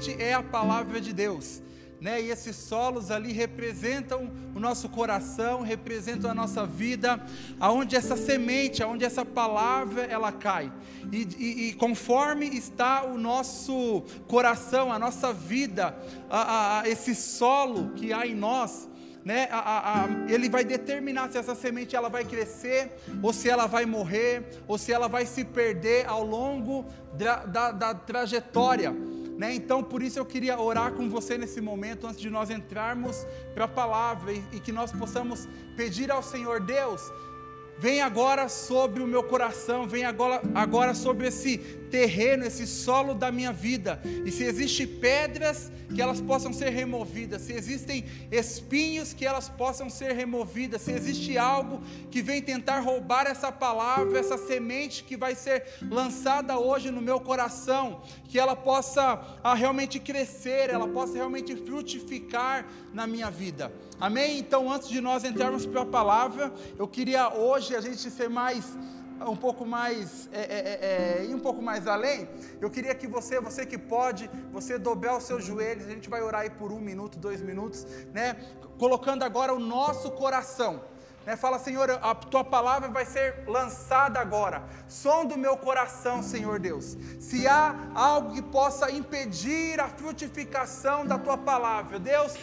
semente é a palavra de Deus. Né? E esses solos ali representam o nosso coração, representam a nossa vida, aonde essa semente, aonde essa palavra ela cai. E, e, e conforme está o nosso coração, a nossa vida, a, a, esse solo que há em nós, né, a, a, ele vai determinar se essa semente ela vai crescer, ou se ela vai morrer, ou se ela vai se perder ao longo da, da, da trajetória. Né? Então, por isso eu queria orar com você nesse momento, antes de nós entrarmos para a palavra e, e que nós possamos pedir ao Senhor Deus Vem agora sobre o meu coração, vem agora, agora sobre esse terreno, esse solo da minha vida. E se existem pedras, que elas possam ser removidas. Se existem espinhos, que elas possam ser removidas. Se existe algo que vem tentar roubar essa palavra, essa semente que vai ser lançada hoje no meu coração, que ela possa ah, realmente crescer, ela possa realmente frutificar na minha vida. Amém? Então, antes de nós entrarmos para a palavra, eu queria hoje a gente ser mais um pouco mais é, é, é, é, um pouco mais além, eu queria que você, você que pode, você dobrar os seus joelhos, a gente vai orar aí por um minuto, dois minutos, né? Colocando agora o nosso coração. Né? Fala, Senhor, a tua palavra vai ser lançada agora. Som do meu coração, Senhor Deus. Se há algo que possa impedir a frutificação da tua palavra, Deus,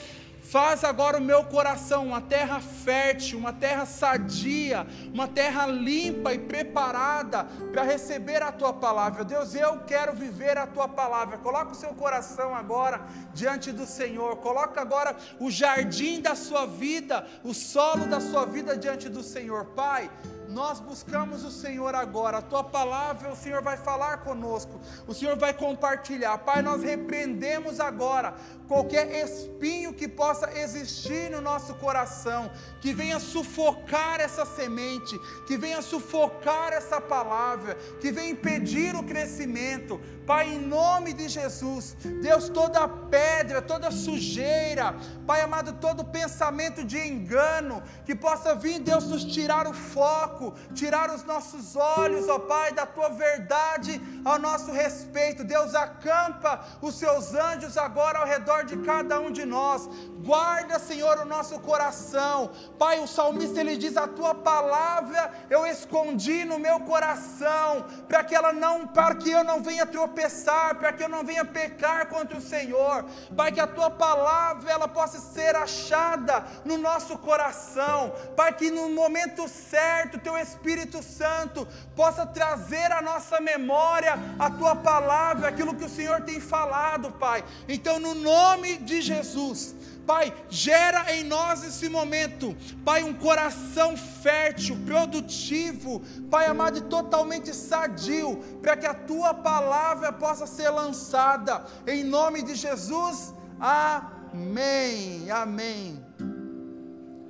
Faz agora o meu coração uma terra fértil, uma terra sadia, uma terra limpa e preparada para receber a tua palavra. Deus, eu quero viver a tua palavra. Coloca o seu coração agora diante do Senhor. Coloca agora o jardim da sua vida, o solo da sua vida diante do Senhor. Pai, nós buscamos o Senhor agora, a tua palavra, o Senhor vai falar conosco, o Senhor vai compartilhar. Pai, nós repreendemos agora qualquer espinho que possa existir no nosso coração, que venha sufocar essa semente, que venha sufocar essa palavra, que venha impedir o crescimento. Pai, em nome de Jesus, Deus, toda pedra, toda sujeira, Pai amado, todo pensamento de engano, que possa vir, Deus, nos tirar o foco, tirar os nossos olhos, ó Pai, da tua verdade ao nosso respeito. Deus, acampa os seus anjos agora ao redor de cada um de nós, guarda, Senhor, o nosso coração. Pai, o salmista ele diz: A tua palavra eu escondi no meu coração, para que ela não, para que eu não venha tropeçar tropeçar, para que eu não venha pecar contra o Senhor, Pai, que a tua palavra ela possa ser achada no nosso coração, Pai, que no momento certo teu Espírito Santo possa trazer à nossa memória a tua palavra, aquilo que o Senhor tem falado, Pai. Então, no nome de Jesus, Pai, gera em nós esse momento, Pai, um coração fértil, produtivo, Pai amado e totalmente sadio, para que a tua palavra possa ser lançada, em nome de Jesus, amém, amém.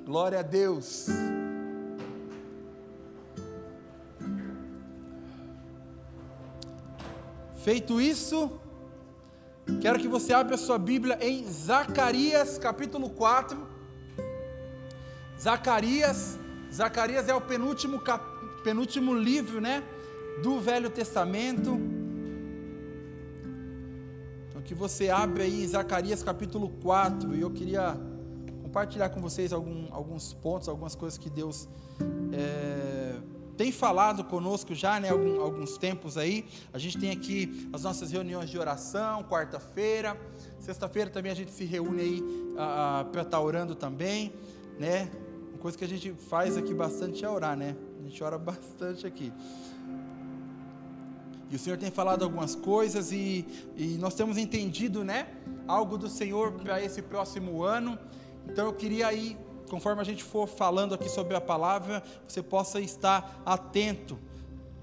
Glória a Deus. Feito isso, Quero que você abra a sua Bíblia em Zacarias capítulo 4. Zacarias, Zacarias é o penúltimo, cap, penúltimo livro, né, do Velho Testamento. Então que você abre aí Zacarias capítulo 4, e eu queria compartilhar com vocês algum, alguns pontos, algumas coisas que Deus é, tem falado conosco já, né, algum, alguns tempos aí. A gente tem aqui as nossas reuniões de oração, quarta-feira. Sexta-feira também a gente se reúne aí para estar tá orando também, né? Uma coisa que a gente faz aqui bastante é orar, né? A gente ora bastante aqui. E o Senhor tem falado algumas coisas e, e nós temos entendido, né? Algo do Senhor para esse próximo ano. Então eu queria aí conforme a gente for falando aqui sobre a palavra, você possa estar atento,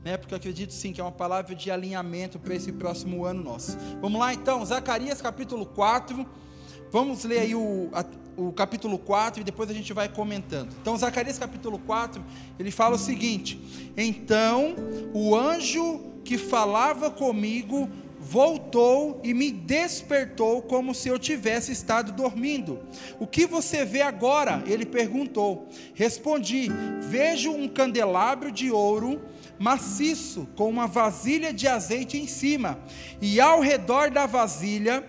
né? Porque eu acredito sim que é uma palavra de alinhamento para esse próximo ano nosso. Vamos lá então, Zacarias capítulo 4. Vamos ler aí o, o capítulo 4 e depois a gente vai comentando. Então, Zacarias capítulo 4, ele fala o seguinte: Então o anjo que falava comigo voltou e me despertou como se eu tivesse estado dormindo. O que você vê agora? Ele perguntou. Respondi: Vejo um candelabro de ouro maciço com uma vasilha de azeite em cima, e ao redor da vasilha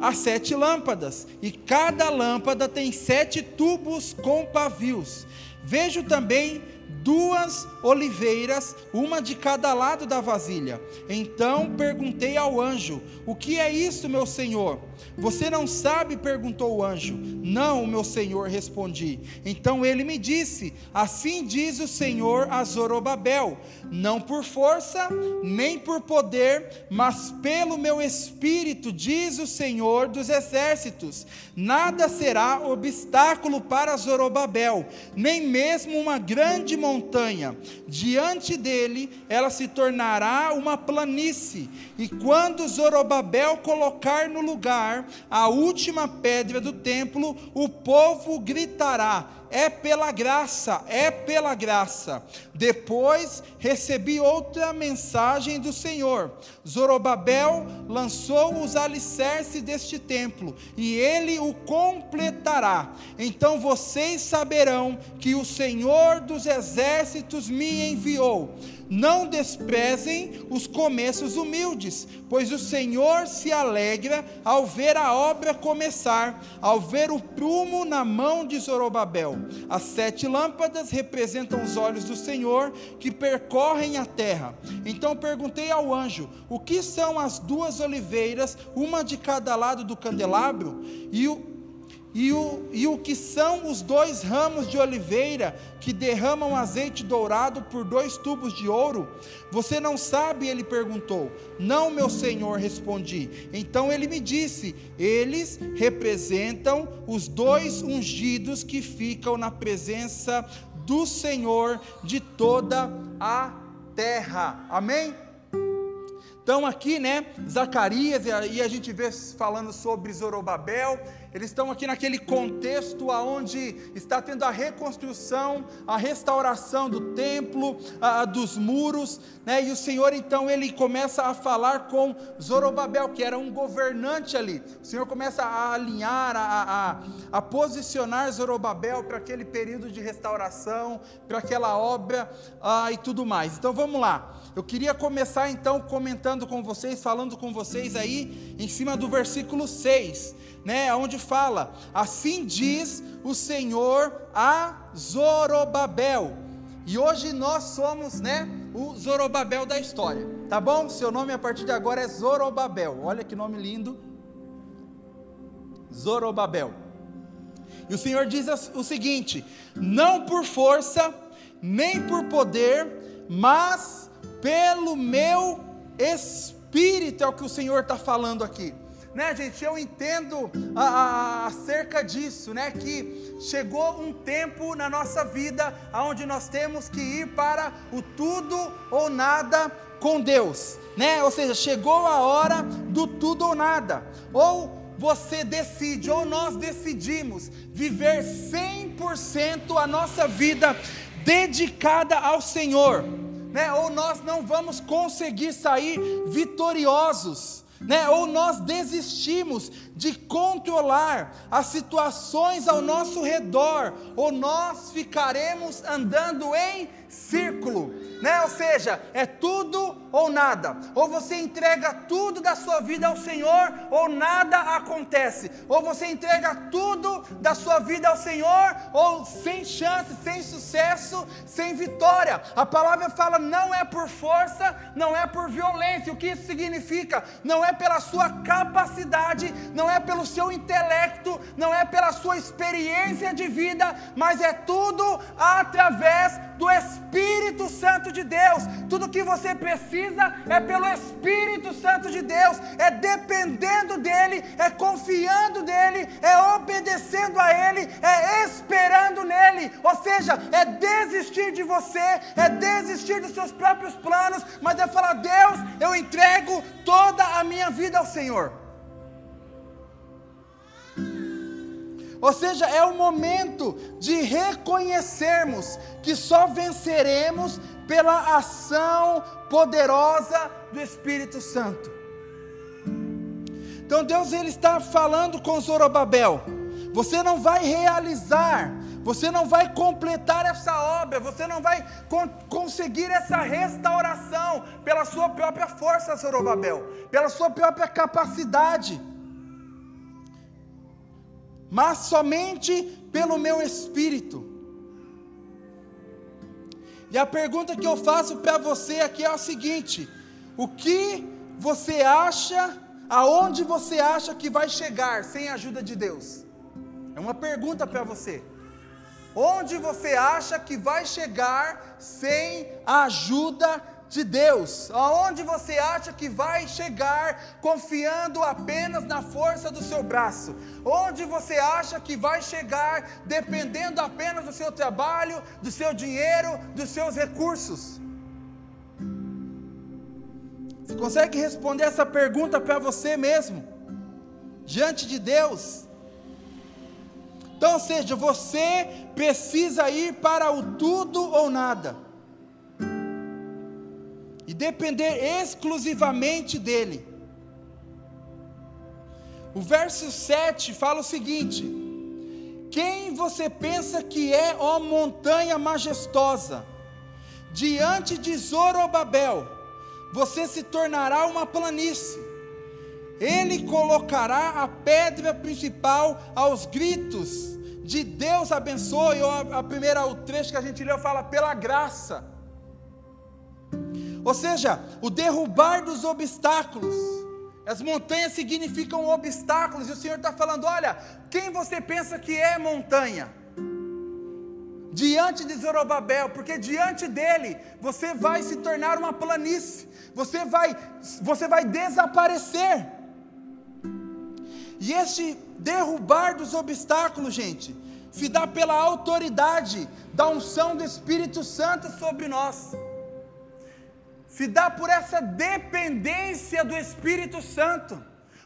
há sete lâmpadas, e cada lâmpada tem sete tubos com pavios. Vejo também duas oliveiras, uma de cada lado da vasilha. Então perguntei ao anjo: O que é isso, meu senhor? Você não sabe? perguntou o anjo. Não, meu senhor, respondi. Então ele me disse: Assim diz o Senhor a Zorobabel: Não por força, nem por poder, mas pelo meu espírito, diz o Senhor dos exércitos. Nada será obstáculo para Zorobabel, nem mesmo uma grande montanha. Diante dele, ela se tornará uma planície, e quando Zorobabel colocar no lugar a última pedra do templo, o povo gritará: é pela graça, é pela graça. Depois recebi outra mensagem do Senhor. Zorobabel lançou os alicerces deste templo e ele o completará. Então vocês saberão que o Senhor dos exércitos me enviou. Não desprezem os começos humildes, pois o Senhor se alegra ao ver a obra começar, ao ver o prumo na mão de Zorobabel. As sete lâmpadas representam os olhos do Senhor que percorrem a terra. Então perguntei ao anjo: O que são as duas oliveiras, uma de cada lado do candelabro? E o e o, e o que são os dois ramos de oliveira que derramam azeite dourado por dois tubos de ouro? Você não sabe? Ele perguntou. Não, meu senhor, respondi. Então ele me disse: Eles representam os dois ungidos que ficam na presença do Senhor de toda a terra. Amém? Então aqui, né, Zacarias, e a gente vê falando sobre Zorobabel, eles estão aqui naquele contexto aonde está tendo a reconstrução, a restauração do templo, a, dos muros, né? E o Senhor então ele começa a falar com Zorobabel, que era um governante ali. O Senhor começa a alinhar, a, a, a posicionar Zorobabel para aquele período de restauração, para aquela obra ah, e tudo mais. Então vamos lá. Eu queria começar então comentando com vocês, falando com vocês aí em cima do versículo 6 né, onde fala: Assim diz o Senhor a Zorobabel. E hoje nós somos, né, o Zorobabel da história. Tá bom? Seu nome a partir de agora é Zorobabel. Olha que nome lindo. Zorobabel. E o Senhor diz o seguinte: não por força, nem por poder, mas pelo meu espírito, é o que o Senhor está falando aqui né, gente? Eu entendo a, a, acerca disso, né? Que chegou um tempo na nossa vida onde nós temos que ir para o tudo ou nada com Deus, né? Ou seja, chegou a hora do tudo ou nada. Ou você decide, ou nós decidimos viver 100% a nossa vida dedicada ao Senhor, né? Ou nós não vamos conseguir sair vitoriosos né? Ou nós desistimos de controlar as situações ao nosso redor, ou nós ficaremos andando em círculo, né? Ou seja, é tudo ou nada. Ou você entrega tudo da sua vida ao Senhor, ou nada acontece. Ou você entrega tudo da sua vida ao Senhor, ou sem chance, sem sucesso, sem vitória. A palavra fala não é por força, não é por violência. O que isso significa? Não é pela sua capacidade, não é pelo seu intelecto, não é pela sua experiência de vida, mas é tudo através do Espírito Santo de Deus. Tudo que você precisa é pelo Espírito Santo de Deus, é dependendo dEle, é confiando nele, é obedecendo a Ele, é esperando nele. Ou seja, é desistir de você, é desistir dos seus próprios planos, mas é falar: Deus, eu entrego toda a minha vida ao Senhor. Ou seja, é o momento de reconhecermos que só venceremos pela ação poderosa do Espírito Santo. Então Deus ele está falando com Zorobabel. Você não vai realizar, você não vai completar essa obra, você não vai con conseguir essa restauração pela sua própria força, Zorobabel, pela sua própria capacidade, mas somente pelo meu espírito. E a pergunta que eu faço para você aqui é a seguinte: o que você acha, aonde você acha que vai chegar sem a ajuda de Deus? É uma pergunta para você. Onde você acha que vai chegar sem a ajuda de Deus? Aonde você acha que vai chegar confiando apenas na força do seu braço? Onde você acha que vai chegar dependendo apenas do seu trabalho, do seu dinheiro, dos seus recursos? Você consegue responder essa pergunta para você mesmo? Diante de Deus? Então, ou seja, você precisa ir para o tudo ou nada. E depender exclusivamente dele. O verso 7 fala o seguinte: Quem você pensa que é, ó montanha majestosa? Diante de Zorobabel, você se tornará uma planície. Ele colocará a pedra principal aos gritos de Deus abençoe. A primeira, o trecho que a gente leu fala pela graça. Ou seja, o derrubar dos obstáculos. As montanhas significam obstáculos, e o Senhor está falando: olha, quem você pensa que é montanha? diante de Zorobabel, porque diante dele você vai se tornar uma planície, você vai, você vai desaparecer. E este derrubar dos obstáculos, gente, se dá pela autoridade da unção do Espírito Santo sobre nós, se dá por essa dependência do Espírito Santo.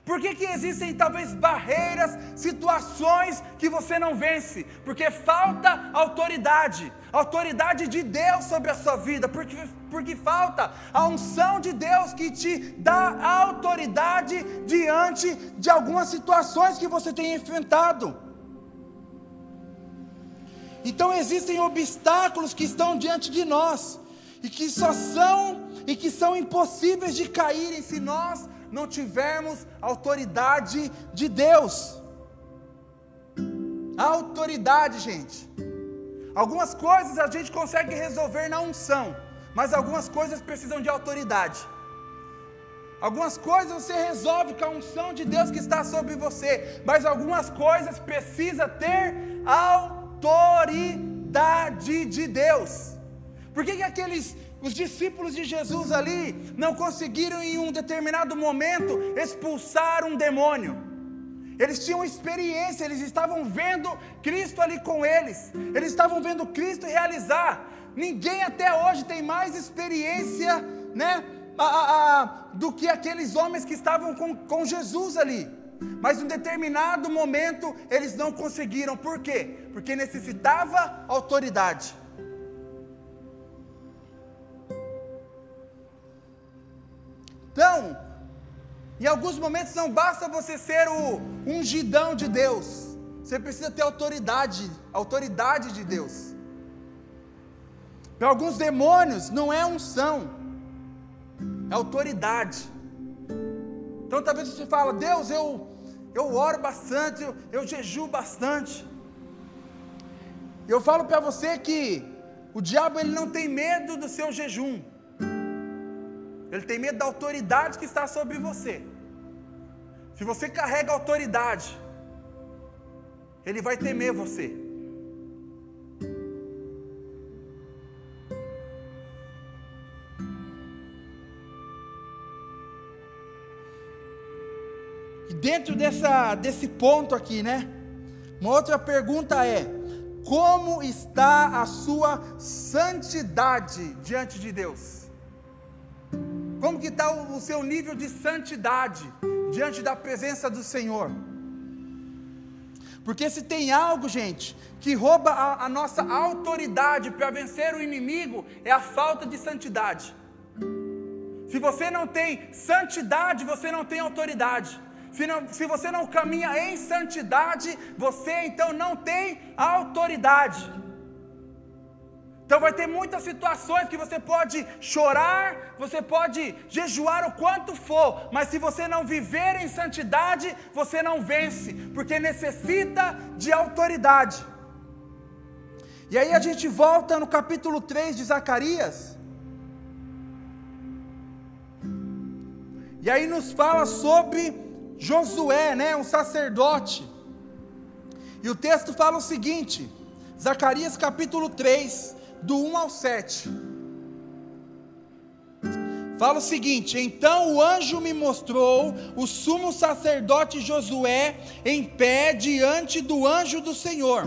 Por que, que existem talvez barreiras, situações que você não vence? Porque falta autoridade, autoridade de Deus sobre a sua vida, porque, porque falta a unção de Deus que te dá autoridade diante de algumas situações que você tem enfrentado. Então existem obstáculos que estão diante de nós e que só são e que são impossíveis de caírem se nós não tivermos autoridade de Deus. Autoridade, gente. Algumas coisas a gente consegue resolver na unção, mas algumas coisas precisam de autoridade. Algumas coisas você resolve com a unção de Deus que está sobre você, mas algumas coisas precisa ter autoridade de Deus. Por que, que aqueles os discípulos de Jesus ali não conseguiram em um determinado momento expulsar um demônio. Eles tinham experiência, eles estavam vendo Cristo ali com eles, eles estavam vendo Cristo realizar. Ninguém até hoje tem mais experiência, né, a, a, do que aqueles homens que estavam com, com Jesus ali. Mas em um determinado momento eles não conseguiram, por quê? Porque necessitava autoridade. Então, em alguns momentos não basta você ser o ungidão de Deus. Você precisa ter autoridade, autoridade de Deus. Para alguns demônios não é unção, é autoridade. Então talvez você fala, Deus, eu eu oro bastante, eu, eu jejuo bastante. Eu falo para você que o diabo ele não tem medo do seu jejum. Ele tem medo da autoridade que está sobre você. Se você carrega autoridade, ele vai temer você. E dentro dessa, desse ponto aqui, né? Uma outra pergunta é: como está a sua santidade diante de Deus? Como que está o, o seu nível de santidade diante da presença do Senhor? Porque se tem algo, gente, que rouba a, a nossa autoridade para vencer o inimigo, é a falta de santidade. Se você não tem santidade, você não tem autoridade. se, não, se você não caminha em santidade, você então não tem autoridade. Então vai ter muitas situações que você pode chorar, você pode jejuar o quanto for, mas se você não viver em santidade, você não vence, porque necessita de autoridade. E aí a gente volta no capítulo 3 de Zacarias. E aí nos fala sobre Josué, né, um sacerdote. E o texto fala o seguinte, Zacarias capítulo 3, do 1 ao 7. Fala o seguinte: Então o anjo me mostrou o sumo sacerdote Josué em pé diante do anjo do Senhor.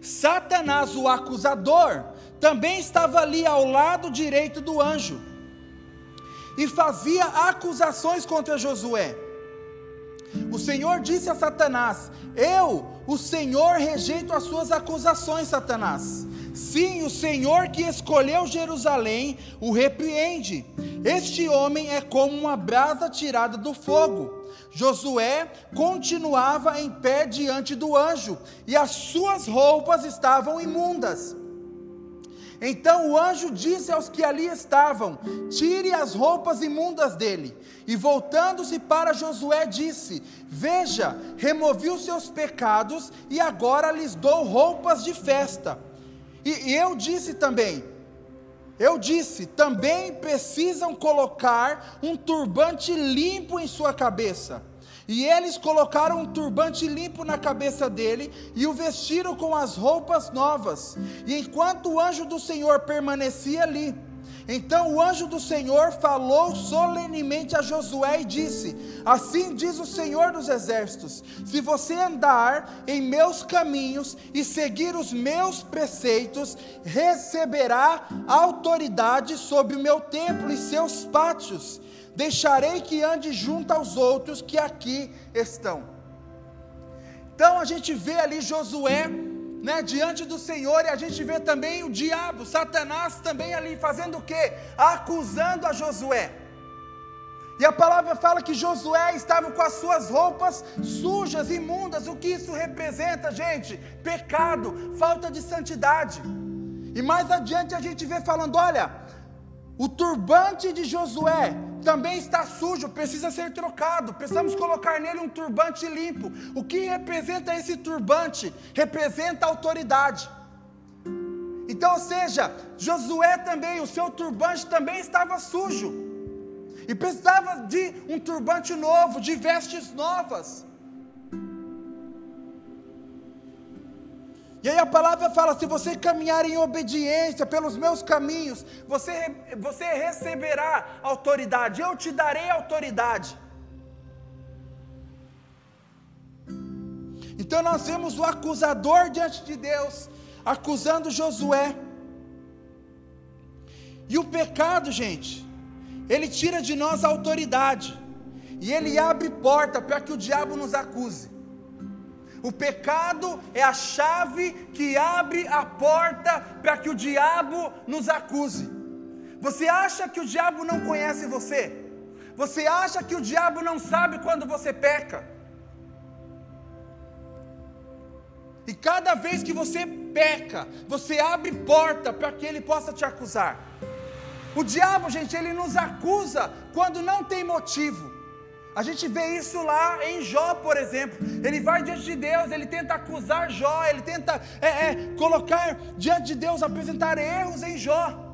Satanás, o acusador, também estava ali ao lado direito do anjo e fazia acusações contra Josué. O Senhor disse a Satanás: Eu, o Senhor, rejeito as suas acusações, Satanás. Sim, o Senhor que escolheu Jerusalém o repreende. Este homem é como uma brasa tirada do fogo. Josué continuava em pé diante do anjo, e as suas roupas estavam imundas. Então o anjo disse aos que ali estavam: Tire as roupas imundas dele. E voltando-se para Josué, disse: Veja, removi os seus pecados e agora lhes dou roupas de festa. E, e eu disse também: eu disse, também precisam colocar um turbante limpo em sua cabeça. E eles colocaram um turbante limpo na cabeça dele e o vestiram com as roupas novas. E enquanto o anjo do Senhor permanecia ali, então o anjo do Senhor falou solenemente a Josué e disse: Assim diz o Senhor dos Exércitos: Se você andar em meus caminhos e seguir os meus preceitos, receberá autoridade sobre o meu templo e seus pátios deixarei que ande junto aos outros que aqui estão. Então a gente vê ali Josué, né, diante do Senhor, e a gente vê também o diabo, Satanás também ali fazendo o quê? Acusando a Josué. E a palavra fala que Josué estava com as suas roupas sujas, imundas. O que isso representa, gente? Pecado, falta de santidade. E mais adiante a gente vê falando: olha, o turbante de Josué também está sujo, precisa ser trocado. Precisamos colocar nele um turbante limpo. O que representa esse turbante? Representa autoridade. Então, ou seja, Josué também, o seu turbante também estava sujo. E precisava de um turbante novo, de vestes novas. E aí a palavra fala: se você caminhar em obediência pelos meus caminhos, você, você receberá autoridade, eu te darei autoridade. Então nós vemos o acusador diante de Deus, acusando Josué. E o pecado, gente, ele tira de nós a autoridade, e ele abre porta para que o diabo nos acuse. O pecado é a chave que abre a porta para que o diabo nos acuse. Você acha que o diabo não conhece você? Você acha que o diabo não sabe quando você peca? E cada vez que você peca, você abre porta para que ele possa te acusar. O diabo, gente, ele nos acusa quando não tem motivo. A gente vê isso lá em Jó, por exemplo. Ele vai diante de Deus, ele tenta acusar Jó, ele tenta é, é, colocar diante de Deus, apresentar erros em Jó.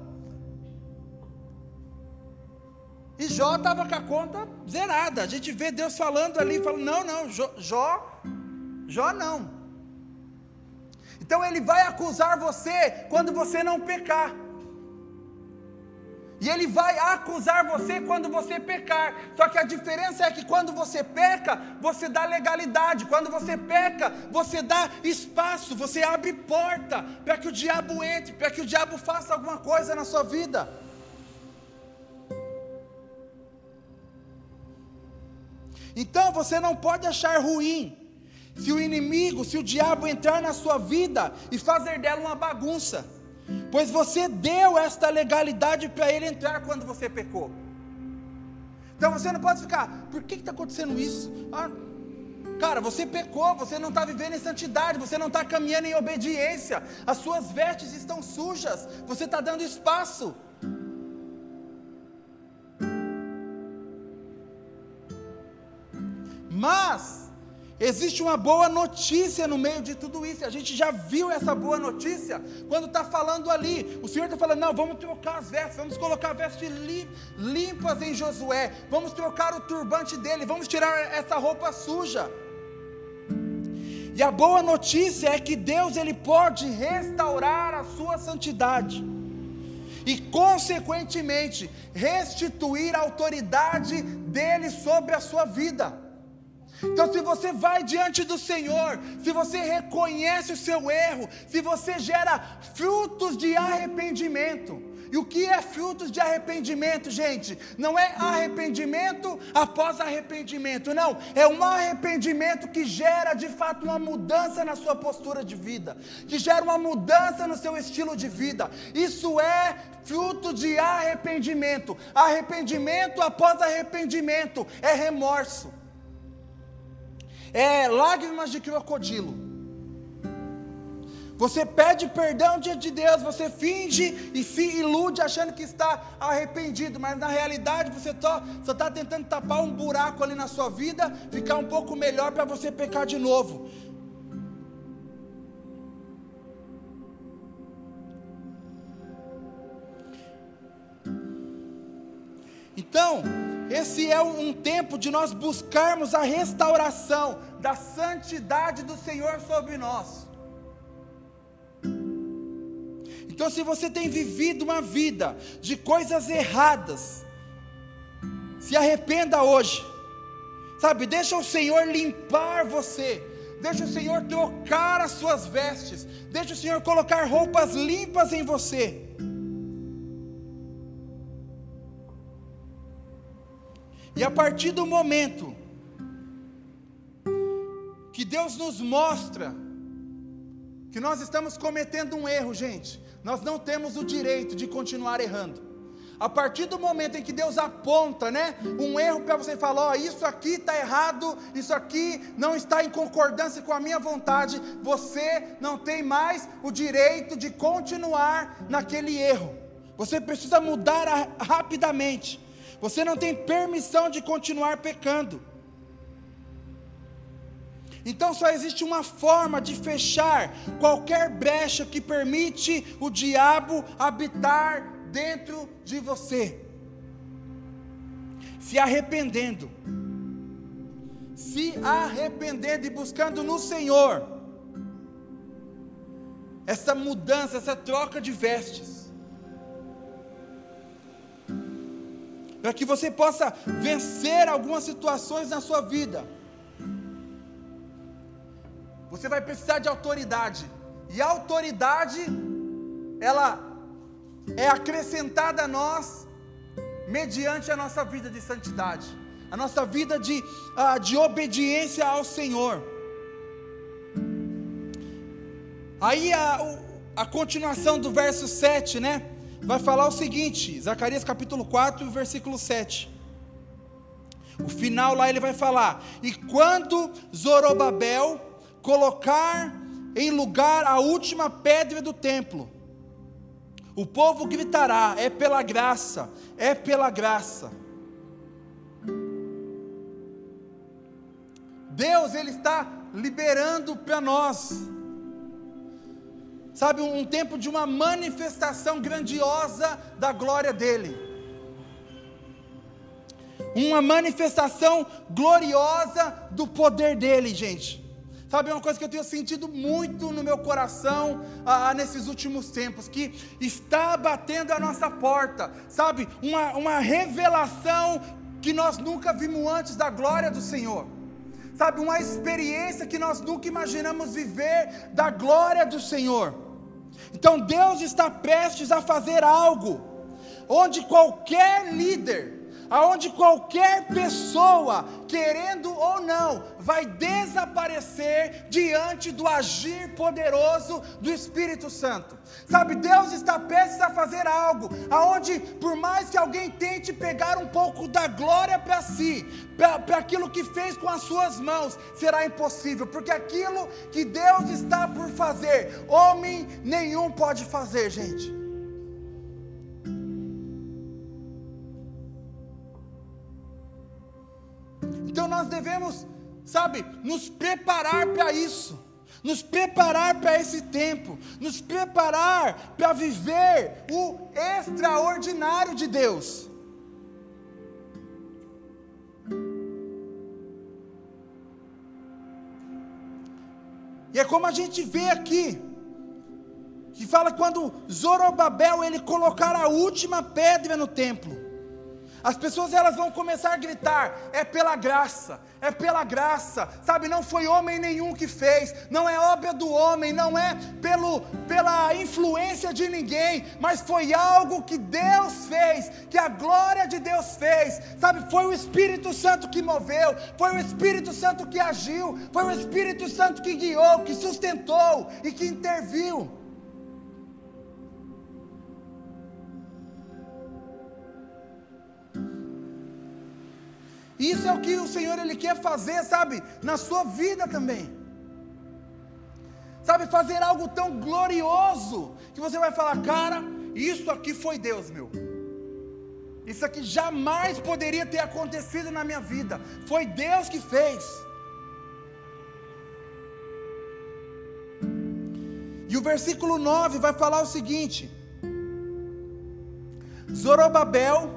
E Jó estava com a conta zerada. A gente vê Deus falando ali, falando: não, não, Jó, Jó, Jó não. Então ele vai acusar você quando você não pecar. E ele vai acusar você quando você pecar. Só que a diferença é que quando você peca, você dá legalidade. Quando você peca, você dá espaço, você abre porta para que o diabo entre, para que o diabo faça alguma coisa na sua vida. Então você não pode achar ruim se o inimigo, se o diabo entrar na sua vida e fazer dela uma bagunça pois você deu esta legalidade para ele entrar quando você pecou. Então você não pode ficar, por que está acontecendo isso? Ah, cara, você pecou, você não está vivendo em santidade, você não está caminhando em obediência, as suas vestes estão sujas, você está dando espaço. Mas, Existe uma boa notícia no meio de tudo isso. A gente já viu essa boa notícia quando está falando ali. O Senhor está falando: não, vamos trocar as vestes, vamos colocar vestes limpas em Josué, vamos trocar o turbante dele, vamos tirar essa roupa suja. E a boa notícia é que Deus ele pode restaurar a sua santidade e, consequentemente, restituir a autoridade dele sobre a sua vida. Então, se você vai diante do Senhor, se você reconhece o seu erro, se você gera frutos de arrependimento, e o que é frutos de arrependimento, gente? Não é arrependimento após arrependimento, não. É um arrependimento que gera de fato uma mudança na sua postura de vida, que gera uma mudança no seu estilo de vida. Isso é fruto de arrependimento. Arrependimento após arrependimento é remorso é lágrimas de crocodilo. Você pede perdão diante de Deus, você finge e se ilude achando que está arrependido, mas na realidade você só está tentando tapar um buraco ali na sua vida, ficar um pouco melhor para você pecar de novo. Então, esse é um tempo de nós buscarmos a restauração da santidade do Senhor sobre nós. Então, se você tem vivido uma vida de coisas erradas, se arrependa hoje, sabe? Deixa o Senhor limpar você, deixa o Senhor trocar as suas vestes, deixa o Senhor colocar roupas limpas em você. E a partir do momento que Deus nos mostra que nós estamos cometendo um erro, gente, nós não temos o direito de continuar errando. A partir do momento em que Deus aponta, né, um erro para você falar, ó, isso aqui está errado, isso aqui não está em concordância com a minha vontade, você não tem mais o direito de continuar naquele erro. Você precisa mudar a, rapidamente. Você não tem permissão de continuar pecando. Então só existe uma forma de fechar qualquer brecha que permite o diabo habitar dentro de você. Se arrependendo. Se arrependendo e buscando no Senhor essa mudança, essa troca de vestes. Para que você possa vencer algumas situações na sua vida. Você vai precisar de autoridade, e a autoridade, ela é acrescentada a nós mediante a nossa vida de santidade, a nossa vida de, uh, de obediência ao Senhor. Aí a, a continuação do verso 7, né? Vai falar o seguinte, Zacarias capítulo 4, versículo 7. O final lá ele vai falar: "E quando Zorobabel colocar em lugar a última pedra do templo, o povo gritará: é pela graça, é pela graça." Deus ele está liberando para nós sabe, um tempo de uma manifestação grandiosa da glória dele. Uma manifestação gloriosa do poder dele, gente. Sabe, uma coisa que eu tenho sentido muito no meu coração ah, nesses últimos tempos, que está batendo a nossa porta, sabe, uma, uma revelação que nós nunca vimos antes da glória do Senhor sabe, uma experiência que nós nunca imaginamos viver da glória do Senhor. Então Deus está prestes a fazer algo, onde qualquer líder, aonde qualquer pessoa, querendo ou não, vai desaparecer diante do agir poderoso do Espírito Santo. Sabe, Deus está prestes a fazer algo, aonde por mais que alguém tente pegar um pouco da glória para si, para aquilo que fez com as suas mãos, será impossível, porque aquilo que Deus está por fazer, homem nenhum pode fazer, gente. Então nós devemos, sabe, nos preparar para isso, nos preparar para esse tempo, nos preparar para viver o extraordinário de Deus. E é como a gente vê aqui, que fala quando Zorobabel ele colocar a última pedra no templo. As pessoas elas vão começar a gritar: é pela graça, é pela graça, sabe? Não foi homem nenhum que fez, não é obra do homem, não é pelo, pela influência de ninguém, mas foi algo que Deus fez, que a glória de Deus fez, sabe? Foi o Espírito Santo que moveu, foi o Espírito Santo que agiu, foi o Espírito Santo que guiou, que sustentou e que interviu. Isso é o que o Senhor ele quer fazer, sabe, na sua vida também. Sabe, fazer algo tão glorioso que você vai falar, cara, isso aqui foi Deus, meu. Isso aqui jamais poderia ter acontecido na minha vida. Foi Deus que fez. E o versículo 9 vai falar o seguinte: Zorobabel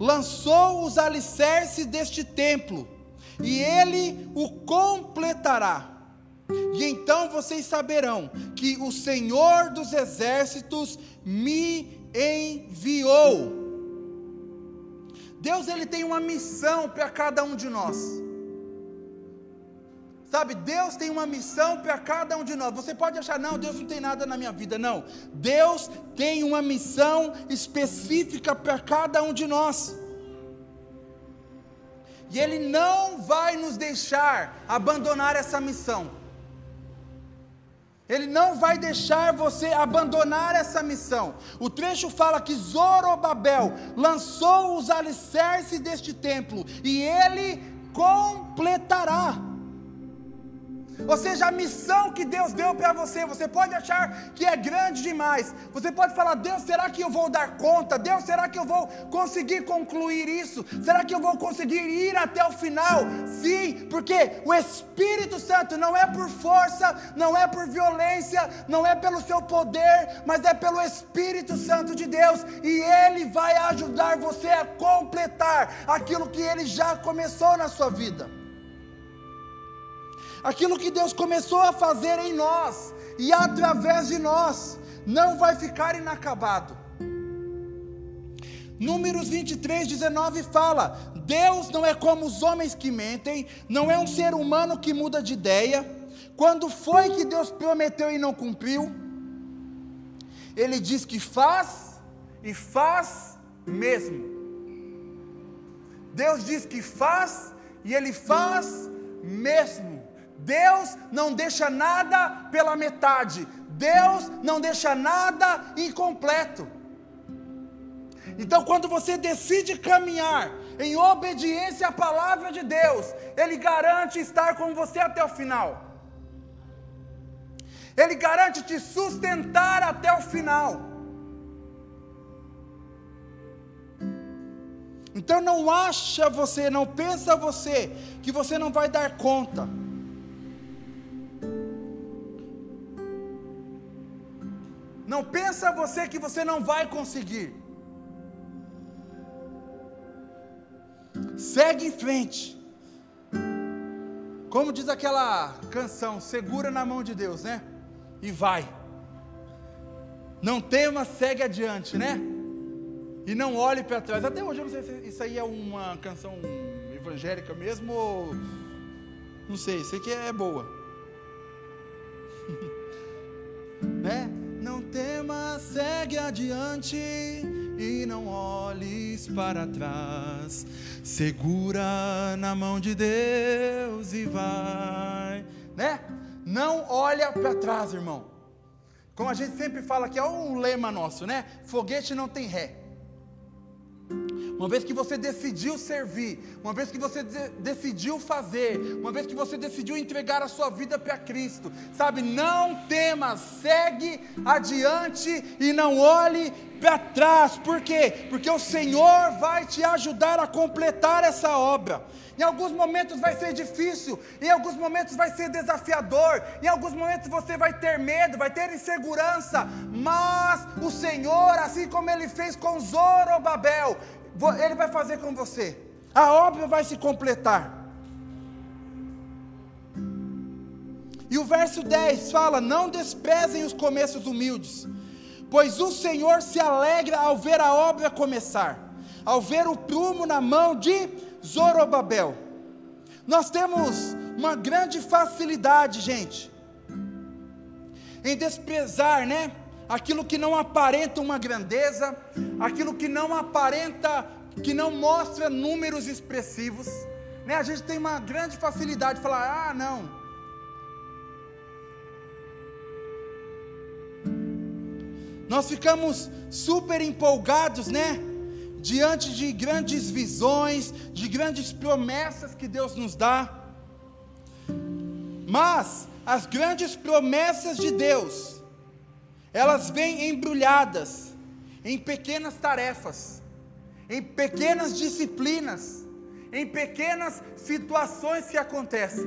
lançou os alicerces deste templo, e ele o completará. E então vocês saberão que o Senhor dos exércitos me enviou. Deus ele tem uma missão para cada um de nós. Sabe, Deus tem uma missão para cada um de nós. Você pode achar, não, Deus não tem nada na minha vida. Não, Deus tem uma missão específica para cada um de nós. E Ele não vai nos deixar abandonar essa missão. Ele não vai deixar você abandonar essa missão. O trecho fala que Zorobabel lançou os alicerces deste templo e ele completará. Ou seja, a missão que Deus deu para você, você pode achar que é grande demais. Você pode falar: Deus, será que eu vou dar conta? Deus, será que eu vou conseguir concluir isso? Será que eu vou conseguir ir até o final? Sim, porque o Espírito Santo não é por força, não é por violência, não é pelo seu poder, mas é pelo Espírito Santo de Deus, e Ele vai ajudar você a completar aquilo que Ele já começou na sua vida aquilo que Deus começou a fazer em nós e através de nós, não vai ficar inacabado. Números 23, 19 fala: Deus não é como os homens que mentem, não é um ser humano que muda de ideia. Quando foi que Deus prometeu e não cumpriu? Ele diz que faz e faz mesmo. Deus diz que faz e ele faz mesmo. Deus não deixa nada pela metade, Deus não deixa nada incompleto. Então, quando você decide caminhar em obediência à palavra de Deus, Ele garante estar com você até o final. Ele garante te sustentar até o final. Então não acha você, não pensa você que você não vai dar conta. Não pensa você que você não vai conseguir. Segue em frente. Como diz aquela canção, segura na mão de Deus, né? E vai. Não tema, segue adiante, né? E não olhe para trás. Até hoje eu não sei se isso aí é uma canção evangélica mesmo ou. Não sei, sei que é boa. né? Segue adiante e não olhes para trás. Segura na mão de Deus e vai, né? Não olha para trás, irmão. Como a gente sempre fala que é um lema nosso, né? Foguete não tem ré. Uma vez que você decidiu servir, uma vez que você de decidiu fazer, uma vez que você decidiu entregar a sua vida para Cristo, sabe? Não temas, segue adiante e não olhe para trás. Por quê? Porque o Senhor vai te ajudar a completar essa obra. Em alguns momentos vai ser difícil, em alguns momentos vai ser desafiador, em alguns momentos você vai ter medo, vai ter insegurança, mas o Senhor, assim como ele fez com Zorobabel, ele vai fazer com você. A obra vai se completar. E o verso 10 fala: Não desprezem os começos humildes, pois o Senhor se alegra ao ver a obra começar, ao ver o prumo na mão de Zorobabel. Nós temos uma grande facilidade, gente, em desprezar, né? Aquilo que não aparenta uma grandeza, aquilo que não aparenta, que não mostra números expressivos. Né? A gente tem uma grande facilidade de falar: ah, não. Nós ficamos super empolgados, né? Diante de grandes visões, de grandes promessas que Deus nos dá. Mas as grandes promessas de Deus, elas vêm embrulhadas em pequenas tarefas, em pequenas disciplinas, em pequenas situações que acontecem.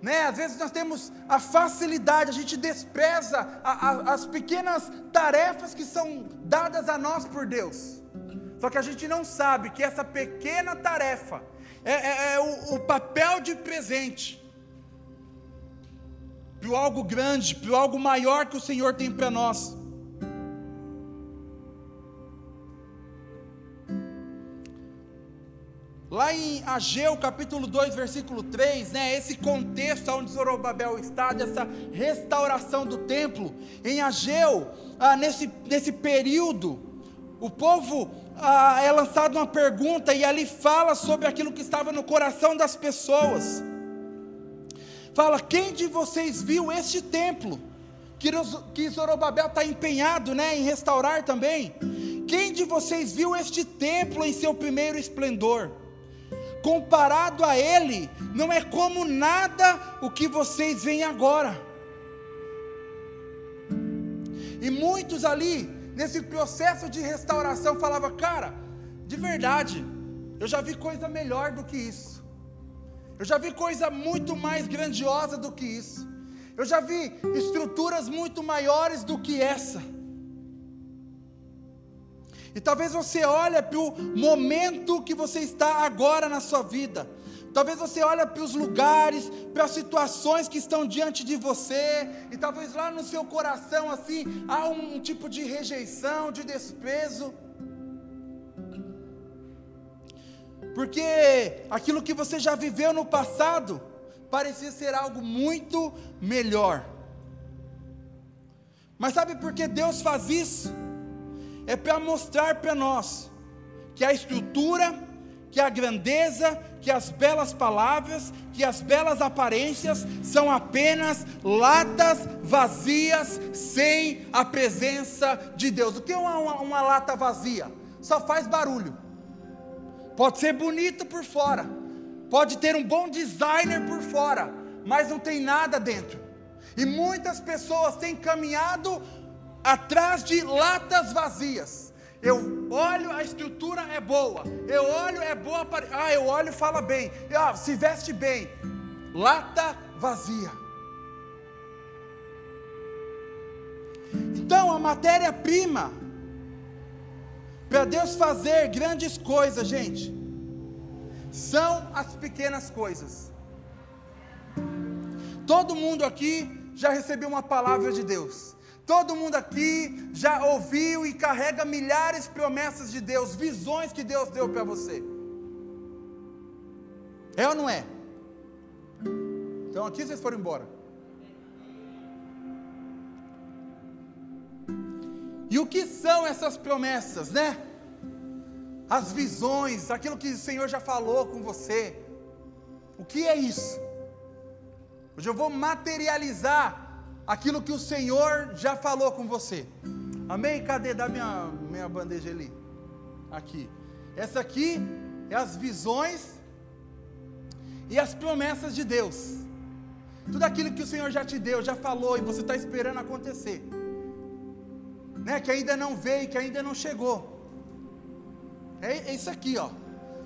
Né? Às vezes nós temos a facilidade, a gente despreza a, a, as pequenas tarefas que são dadas a nós por Deus. Só que a gente não sabe que essa pequena tarefa é, é, é o, o papel de presente para algo grande, para algo maior que o Senhor tem para nós. Lá em Ageu capítulo 2, versículo 3, né, esse contexto onde Zorobabel está, dessa restauração do templo, em Ageu, ah, nesse, nesse período, o povo ah, é lançado uma pergunta e ali fala sobre aquilo que estava no coração das pessoas. Fala: quem de vocês viu este templo? Que Zorobabel está empenhado né, em restaurar também. Quem de vocês viu este templo em seu primeiro esplendor? Comparado a ele, não é como nada o que vocês veem agora. E muitos ali, nesse processo de restauração, falavam: cara, de verdade, eu já vi coisa melhor do que isso. Eu já vi coisa muito mais grandiosa do que isso. Eu já vi estruturas muito maiores do que essa. E talvez você olhe para o momento que você está agora na sua vida. Talvez você olhe para os lugares, para as situações que estão diante de você, e talvez lá no seu coração assim há um tipo de rejeição, de desprezo. Porque aquilo que você já viveu no passado parecia ser algo muito melhor. Mas sabe por que Deus faz isso? É para mostrar para nós que a estrutura, que a grandeza, que as belas palavras, que as belas aparências são apenas latas vazias sem a presença de Deus. O que é uma, uma, uma lata vazia? Só faz barulho. Pode ser bonito por fora, pode ter um bom designer por fora, mas não tem nada dentro. E muitas pessoas têm caminhado atrás de latas vazias. Eu olho, a estrutura é boa. Eu olho, é boa. Ah, eu olho, fala bem. Ah, se veste bem. Lata vazia. Então, a matéria-prima para Deus fazer grandes coisas, gente, são as pequenas coisas. Todo mundo aqui já recebeu uma palavra de Deus. Todo mundo aqui já ouviu e carrega milhares de promessas de Deus, visões que Deus deu para você. É ou não é? Então aqui vocês foram embora. E o que são essas promessas, né? As visões, aquilo que o Senhor já falou com você. O que é isso? Hoje eu vou materializar aquilo que o Senhor já falou com você. Amém? Cadê? Dá minha, minha bandeja ali. Aqui. Essa aqui é as visões e as promessas de Deus. Tudo aquilo que o Senhor já te deu, já falou e você está esperando acontecer né, que ainda não veio, que ainda não chegou. É, é isso aqui, ó.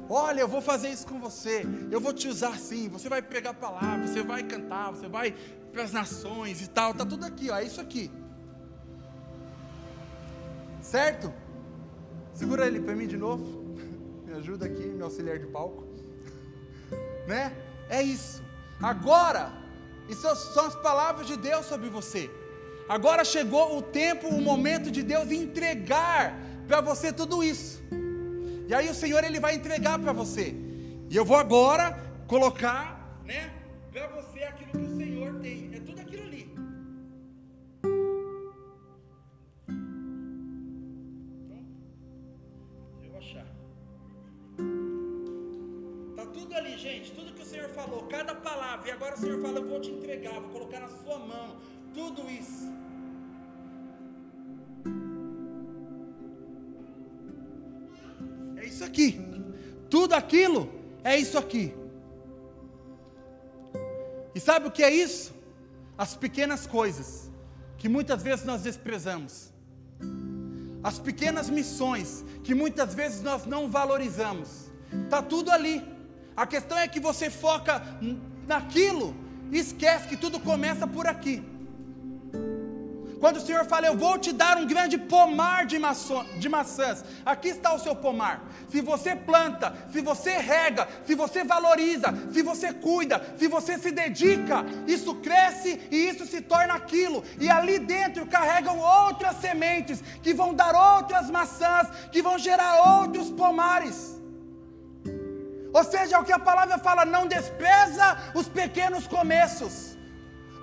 Olha, eu vou fazer isso com você. Eu vou te usar assim. Você vai pegar a palavra, você vai cantar, você vai para as nações e tal. Tá tudo aqui, ó. É isso aqui. Certo? Segura ele para mim de novo. Me ajuda aqui, meu auxiliar de palco. Né? É isso. Agora, isso são as palavras de Deus sobre você. Agora chegou o tempo, o momento de Deus entregar para você tudo isso. E aí o Senhor ele vai entregar para você. E eu vou agora colocar, né, para você aquilo que o Senhor tem. É tudo aquilo ali. Eu vou achar. Tá tudo ali, gente. Tudo que o Senhor falou, cada palavra. E agora o Senhor fala, eu vou te entregar, vou colocar na sua mão tudo isso. isso aqui. Tudo aquilo é isso aqui. E sabe o que é isso? As pequenas coisas que muitas vezes nós desprezamos. As pequenas missões que muitas vezes nós não valorizamos. Tá tudo ali. A questão é que você foca naquilo e esquece que tudo começa por aqui. Quando o Senhor fala, eu vou te dar um grande pomar de, de maçãs, aqui está o seu pomar. Se você planta, se você rega, se você valoriza, se você cuida, se você se dedica, isso cresce e isso se torna aquilo. E ali dentro carregam outras sementes que vão dar outras maçãs, que vão gerar outros pomares. Ou seja, é o que a palavra fala, não despreza os pequenos começos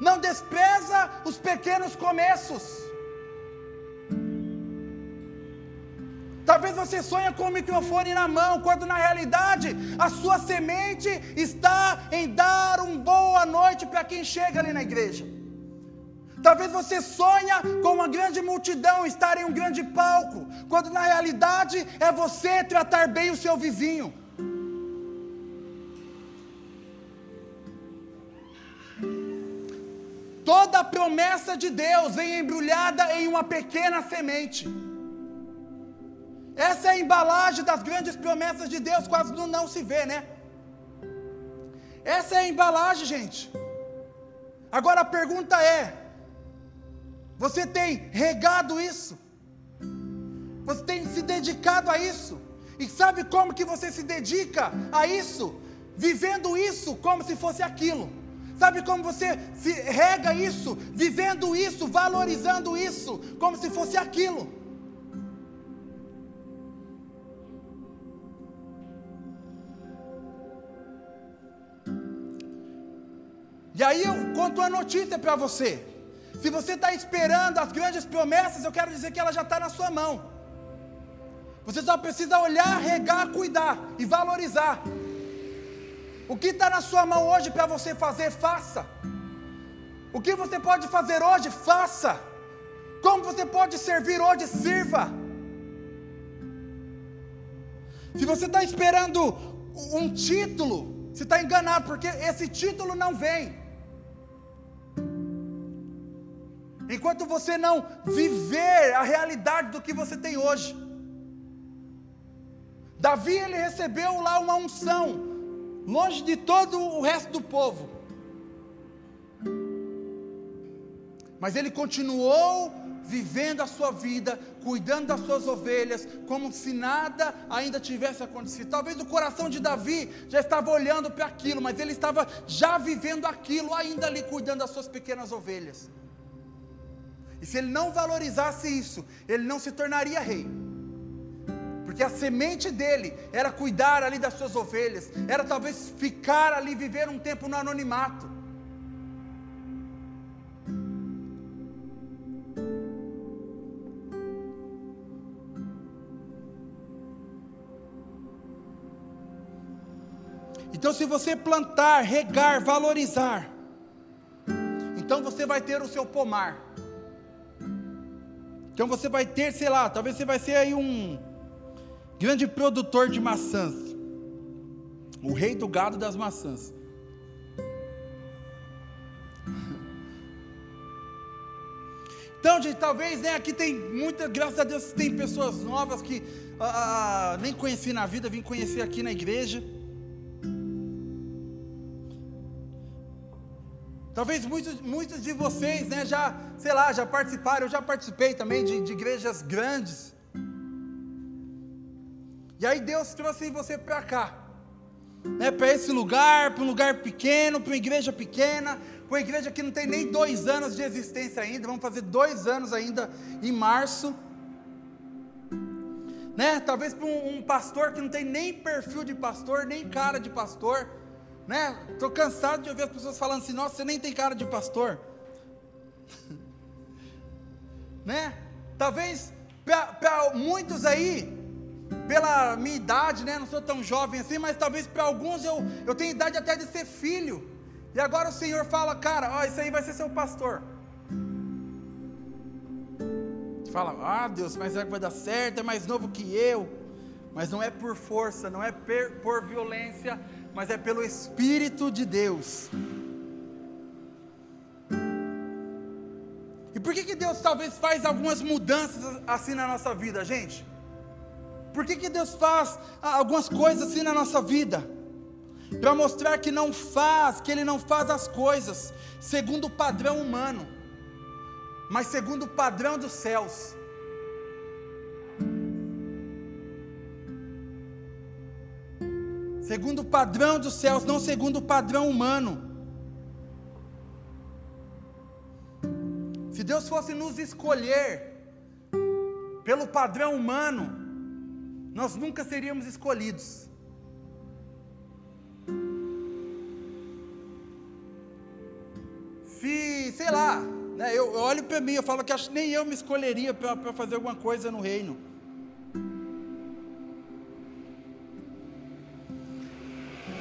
não despreza os pequenos começos. Talvez você sonhe com o microfone na mão, quando na realidade a sua semente está em dar uma boa noite para quem chega ali na igreja. Talvez você sonha com uma grande multidão estar em um grande palco, quando na realidade é você tratar bem o seu vizinho. Toda a promessa de Deus vem embrulhada em uma pequena semente. Essa é a embalagem das grandes promessas de Deus, quase não, não se vê, né? Essa é a embalagem, gente. Agora a pergunta é: você tem regado isso? Você tem se dedicado a isso? E sabe como que você se dedica a isso? Vivendo isso como se fosse aquilo. Sabe como você se rega isso, vivendo isso, valorizando isso, como se fosse aquilo. E aí eu conto uma notícia para você. Se você está esperando as grandes promessas, eu quero dizer que ela já está na sua mão. Você só precisa olhar, regar, cuidar e valorizar. O que está na sua mão hoje para você fazer, faça. O que você pode fazer hoje, faça. Como você pode servir hoje, sirva. Se você está esperando um título, você está enganado, porque esse título não vem. Enquanto você não viver a realidade do que você tem hoje. Davi ele recebeu lá uma unção longe de todo o resto do povo. Mas ele continuou vivendo a sua vida, cuidando das suas ovelhas, como se nada ainda tivesse acontecido. Talvez o coração de Davi já estava olhando para aquilo, mas ele estava já vivendo aquilo, ainda ali cuidando das suas pequenas ovelhas. E se ele não valorizasse isso, ele não se tornaria rei porque a semente dele era cuidar ali das suas ovelhas, era talvez ficar ali, viver um tempo no anonimato. Então, se você plantar, regar, valorizar, então você vai ter o seu pomar. Então você vai ter, sei lá, talvez você vai ser aí um grande produtor de maçãs. O rei do gado das maçãs. Então, gente, talvez, né, aqui tem muita, graças a Deus, tem pessoas novas que ah, ah, nem conheci na vida, vim conhecer aqui na igreja. Talvez muitos, muitos de vocês, né, já, sei lá, já participaram, eu já participei também de, de igrejas grandes. E aí Deus trouxe você para cá, né, para esse lugar, para um lugar pequeno, para uma igreja pequena, uma igreja que não tem nem dois anos de existência ainda, vamos fazer dois anos ainda em março. Né? Talvez para um, um pastor que não tem nem perfil de pastor, nem cara de pastor. Né? Estou cansado de ouvir as pessoas falando assim, nossa, você nem tem cara de pastor. né? Talvez para muitos aí, pela minha idade, né? Não sou tão jovem assim, mas talvez para alguns eu, eu tenho idade até de ser filho. E agora o Senhor fala, cara, ó, isso aí vai ser seu pastor. Fala, ah Deus, mas será que vai dar certo? É mais novo que eu. Mas não é por força, não é por violência, mas é pelo Espírito de Deus. E por que, que Deus talvez faz algumas mudanças assim na nossa vida, gente? Por que, que Deus faz algumas coisas assim na nossa vida? para mostrar que não faz, que ele não faz as coisas segundo o padrão humano, mas segundo o padrão dos céus. Segundo o padrão dos céus, não segundo o padrão humano. Se Deus fosse nos escolher pelo padrão humano, nós nunca seríamos escolhidos. se, sei lá, né, eu, eu olho para mim, eu falo que acho que nem eu me escolheria para fazer alguma coisa no reino.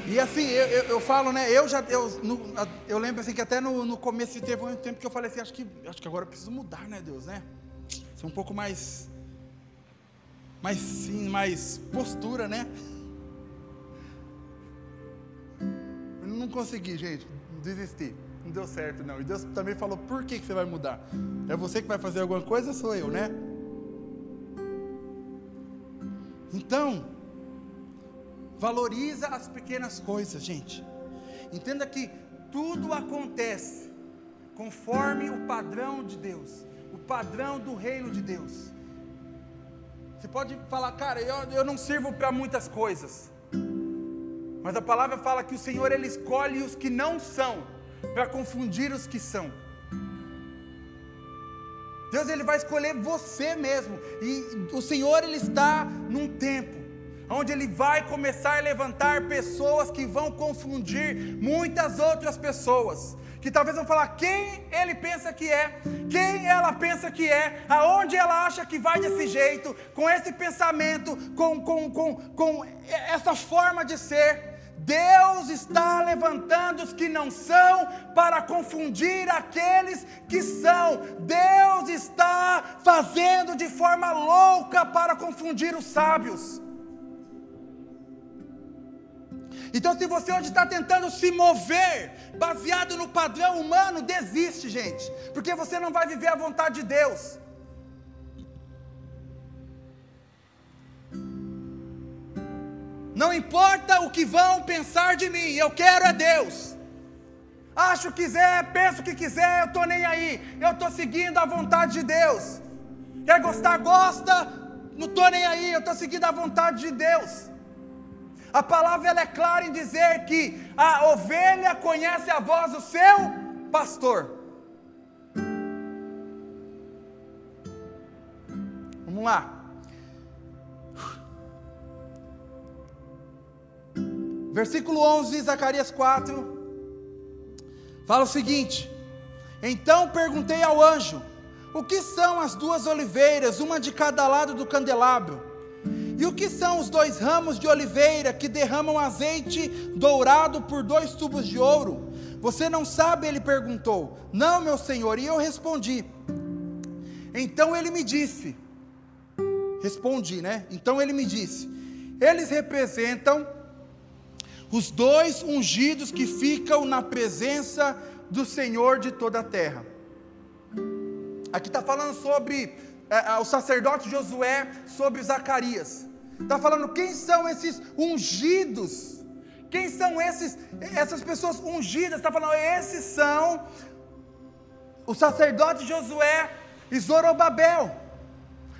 E assim, eu, eu, eu, falo, né? Eu já, eu, eu lembro assim que até no, no começo teve um tempo que eu falei assim, acho que, acho que agora eu preciso mudar, né, Deus, né? Ser um pouco mais, mais sim, mais postura, né? Eu não consegui, gente, desisti não deu certo não. E Deus também falou: por que, que você vai mudar? É você que vai fazer alguma coisa ou sou eu, né? Então, valoriza as pequenas coisas, gente. Entenda que tudo acontece conforme o padrão de Deus, o padrão do reino de Deus. Você pode falar, cara, eu, eu não sirvo para muitas coisas. Mas a palavra fala que o Senhor ele escolhe os que não são para confundir os que são. Deus ele vai escolher você mesmo. E o Senhor ele está num tempo onde ele vai começar a levantar pessoas que vão confundir muitas outras pessoas. Que talvez vão falar quem ele pensa que é, quem ela pensa que é, aonde ela acha que vai desse jeito, com esse pensamento, com, com, com, com essa forma de ser. Deus está levantando os que não são para confundir aqueles que são. Deus está fazendo de forma louca para confundir os sábios. Então, se você hoje está tentando se mover baseado no padrão humano, desiste, gente, porque você não vai viver a vontade de Deus. Não importa o que vão pensar de mim, eu quero é Deus. Acho que quiser, penso o que quiser, eu estou nem aí. Eu estou seguindo a vontade de Deus. Quer gostar, gosta, não estou nem aí, eu estou seguindo a vontade de Deus. A palavra ela é clara em dizer que a ovelha conhece a voz do seu pastor. Vamos lá. Versículo 11, Zacarias 4, fala o seguinte: Então perguntei ao anjo: O que são as duas oliveiras, uma de cada lado do candelabro? E o que são os dois ramos de oliveira que derramam azeite dourado por dois tubos de ouro? Você não sabe? Ele perguntou. Não, meu senhor. E eu respondi. Então ele me disse. Respondi, né? Então ele me disse: Eles representam os dois ungidos que ficam na presença do Senhor de toda a terra. Aqui está falando sobre é, o sacerdote Josué, sobre Zacarias. Está falando quem são esses ungidos quem são esses, essas pessoas ungidas? Está falando, esses são o sacerdote Josué e Zorobabel.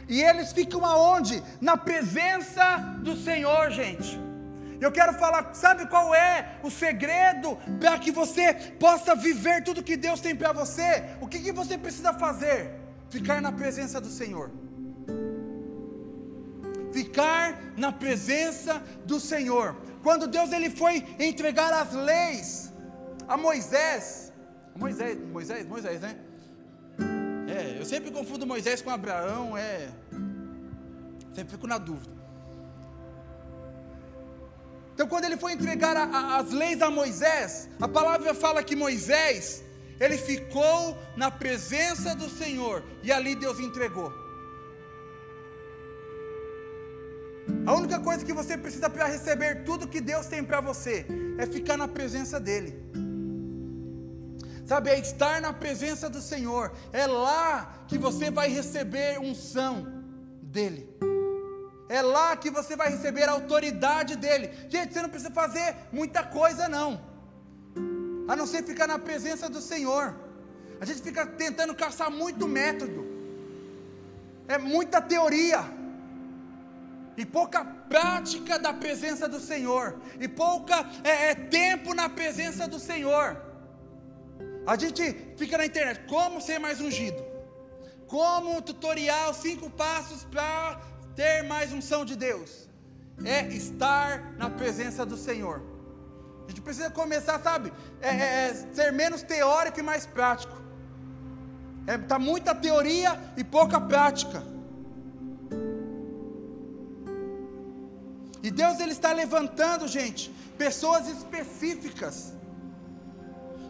E eles ficam aonde? Na presença do Senhor, gente. Eu quero falar, sabe qual é o segredo para que você possa viver tudo que Deus tem para você? O que, que você precisa fazer? Ficar na presença do Senhor. Ficar na presença do Senhor. Quando Deus ele foi entregar as leis a Moisés, Moisés, Moisés, Moisés, né? É, eu sempre confundo Moisés com Abraão, é. Sempre fico na dúvida. Então, quando ele foi entregar a, a, as leis a Moisés, a palavra fala que Moisés, ele ficou na presença do Senhor, e ali Deus entregou. A única coisa que você precisa para receber tudo que Deus tem para você é ficar na presença dEle. Sabe, é estar na presença do Senhor. É lá que você vai receber unção dEle. É lá que você vai receber a autoridade dEle. Gente, você não precisa fazer muita coisa, não. A não ser ficar na presença do Senhor. A gente fica tentando caçar muito método. É muita teoria e pouca prática da presença do Senhor, e pouca é, é, tempo na presença do Senhor. A gente fica na internet, como ser mais ungido? Como tutorial, cinco passos para ter mais unção de Deus? É estar na presença do Senhor. A gente precisa começar, sabe? É, é, é ser menos teórico e mais prático. Está é, muita teoria e pouca prática. E Deus ele está levantando, gente, pessoas específicas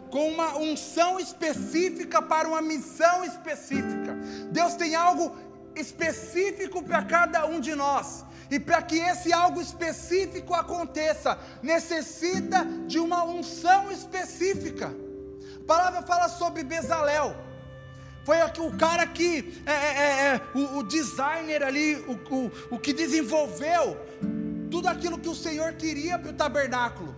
com uma unção específica para uma missão específica. Deus tem algo específico para cada um de nós. E para que esse algo específico aconteça, necessita de uma unção específica. A palavra fala sobre Bezalel. Foi o cara que, é, é, é, é o, o, designer ali, o, o, o que desenvolveu tudo aquilo que o Senhor queria para o tabernáculo.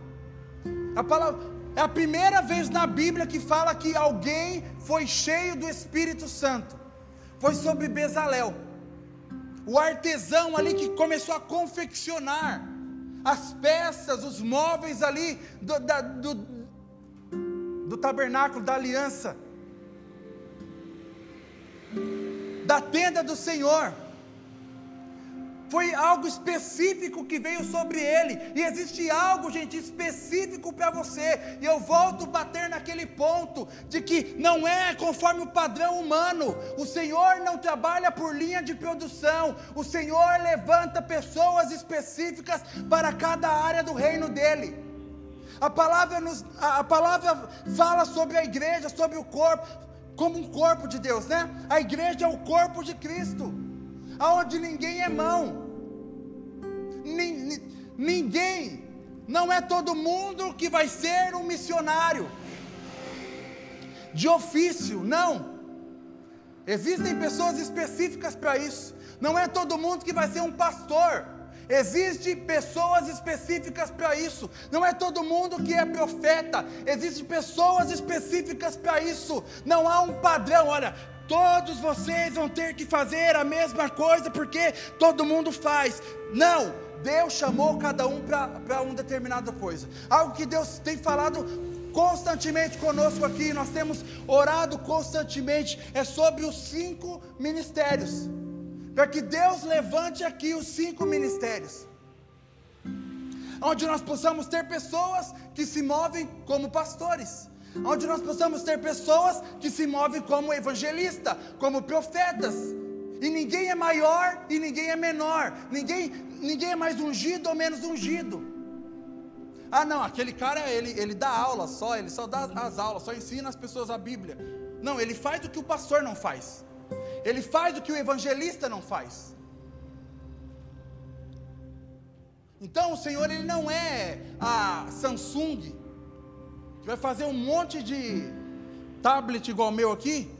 A palavra, é a primeira vez na Bíblia que fala que alguém foi cheio do Espírito Santo. Foi sobre Bezalel, o artesão ali que começou a confeccionar as peças, os móveis ali do, da, do, do tabernáculo da aliança, da tenda do Senhor. Foi algo específico que veio sobre ele. E existe algo, gente, específico para você. E eu volto a bater naquele ponto de que não é conforme o padrão humano. O Senhor não trabalha por linha de produção. O Senhor levanta pessoas específicas para cada área do reino dele. A palavra, nos, a, a palavra fala sobre a igreja, sobre o corpo, como um corpo de Deus, né? A igreja é o corpo de Cristo aonde ninguém é mão. Ninguém, não é todo mundo que vai ser um missionário de ofício, não. Existem pessoas específicas para isso. Não é todo mundo que vai ser um pastor. Existem pessoas específicas para isso. Não é todo mundo que é profeta. Existem pessoas específicas para isso. Não há um padrão. Olha, todos vocês vão ter que fazer a mesma coisa porque todo mundo faz. Não, Deus chamou cada um para uma determinada coisa. Algo que Deus tem falado constantemente conosco aqui, nós temos orado constantemente, é sobre os cinco ministérios. Para que Deus levante aqui os cinco ministérios. Onde nós possamos ter pessoas que se movem como pastores onde nós possamos ter pessoas que se movem como evangelista, como profetas, E ninguém é maior e ninguém é menor. Ninguém, ninguém é mais ungido ou menos ungido. Ah, não, aquele cara ele, ele dá aula só, ele só dá as aulas, só ensina as pessoas a Bíblia. Não, ele faz o que o pastor não faz. Ele faz o que o evangelista não faz. Então o Senhor ele não é a Samsung vai fazer um monte de tablet igual o meu aqui.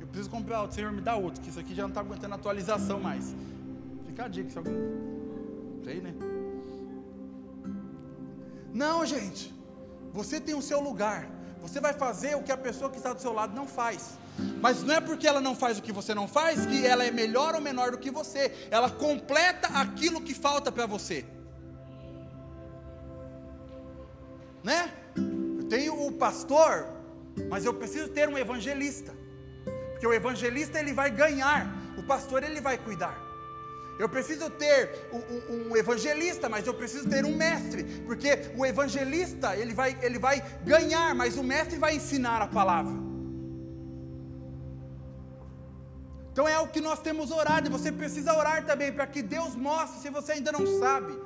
Eu preciso comprar outro, o Senhor me dá outro, que isso aqui já não está aguentando atualização mais. Fica a dica se alguém. Sei, né? Não, gente. Você tem o seu lugar. Você vai fazer o que a pessoa que está do seu lado não faz. Mas não é porque ela não faz o que você não faz que ela é melhor ou menor do que você. Ela completa aquilo que falta para você. Né? Tenho o pastor, mas eu preciso ter um evangelista. Porque o evangelista ele vai ganhar, o pastor ele vai cuidar. Eu preciso ter um, um, evangelista, mas eu preciso ter um mestre, porque o evangelista ele vai, ele vai ganhar, mas o mestre vai ensinar a palavra. Então é o que nós temos orado, e você precisa orar também para que Deus mostre, se você ainda não sabe.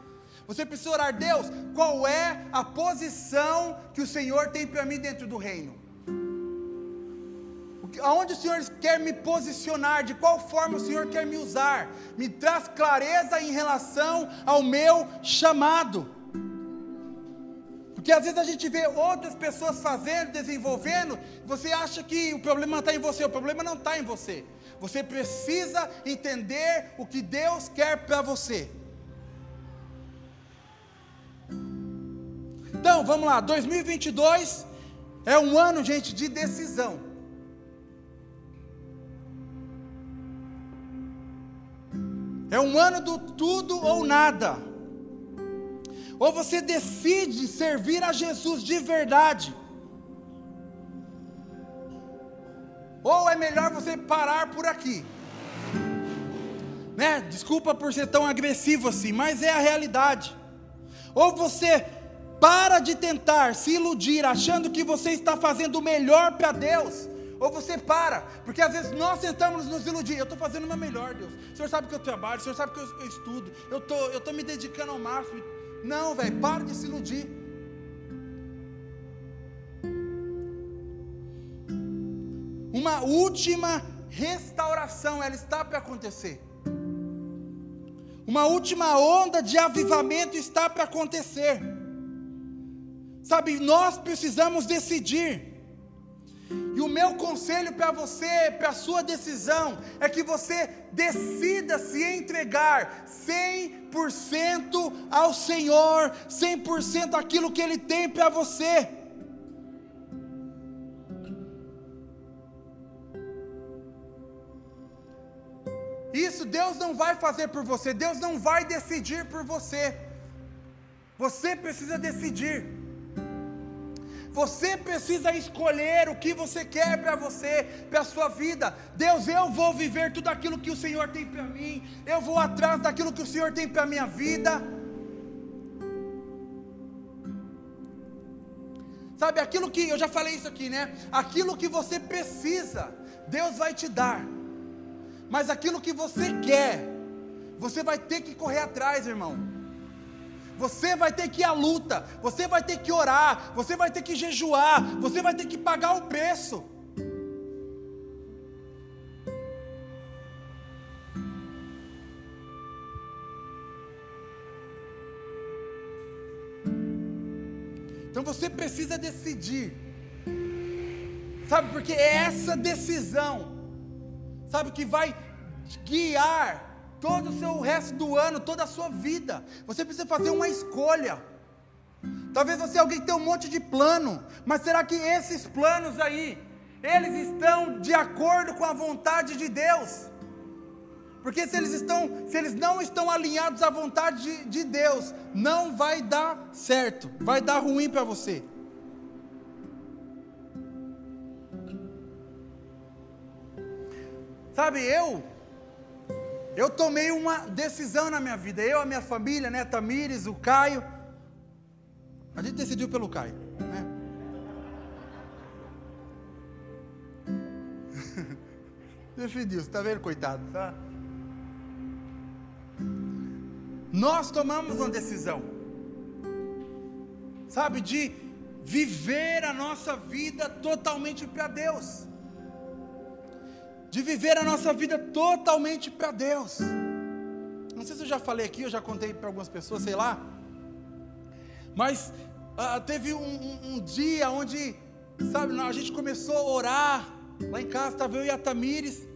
Você precisa orar, Deus, qual é a posição que o Senhor tem para mim dentro do reino? aonde o Senhor quer me posicionar, de qual forma o Senhor quer me usar, me traz clareza em relação ao meu chamado. Porque às vezes a gente vê outras pessoas fazendo, desenvolvendo, você acha que o problema está em você, o problema não está em você. Você precisa entender o que Deus quer para você. Então, vamos lá, 2022 é um ano, gente, de decisão. É um ano do tudo ou nada. Ou você decide servir a Jesus de verdade. Ou é melhor você parar por aqui. Né? Desculpa por ser tão agressivo assim, mas é a realidade. Ou você para de tentar se iludir achando que você está fazendo o melhor para Deus ou você para, porque às vezes nós tentamos nos iludir. Eu estou fazendo o meu melhor, Deus. O Senhor sabe que eu trabalho, o Senhor sabe que eu, eu estudo, eu tô, estou tô me dedicando ao máximo. Não, velho, para de se iludir. Uma última restauração, ela está para acontecer. Uma última onda de avivamento está para acontecer. Sabe, nós precisamos decidir. E o meu conselho para você, para a sua decisão, é que você decida se entregar 100% ao Senhor, 100% aquilo que Ele tem para você. Isso Deus não vai fazer por você, Deus não vai decidir por você. Você precisa decidir. Você precisa escolher o que você quer para você, para a sua vida. Deus, eu vou viver tudo aquilo que o Senhor tem para mim. Eu vou atrás daquilo que o Senhor tem para a minha vida. Sabe, aquilo que, eu já falei isso aqui, né? Aquilo que você precisa, Deus vai te dar. Mas aquilo que você quer, você vai ter que correr atrás, irmão. Você vai ter que ir à luta, você vai ter que orar, você vai ter que jejuar, você vai ter que pagar o preço. Então você precisa decidir. Sabe, porque é essa decisão, sabe, que vai guiar todo o seu resto do ano, toda a sua vida. Você precisa fazer uma escolha. Talvez você é alguém que tem um monte de plano, mas será que esses planos aí, eles estão de acordo com a vontade de Deus? Porque se eles estão, se eles não estão alinhados à vontade de, de Deus, não vai dar certo, vai dar ruim para você. Sabe, eu eu tomei uma decisão na minha vida. Eu, a minha família, né? Tamires, o Caio. A gente decidiu pelo Caio, né? Decidiu, você está vendo, coitado, tá? Nós tomamos uma decisão, sabe, de viver a nossa vida totalmente para Deus de viver a nossa vida totalmente para Deus. Não sei se eu já falei aqui, eu já contei para algumas pessoas, sei lá, mas ah, teve um, um, um, dia onde, sabe, a gente começou a orar, lá em casa estava eu e a Tamires,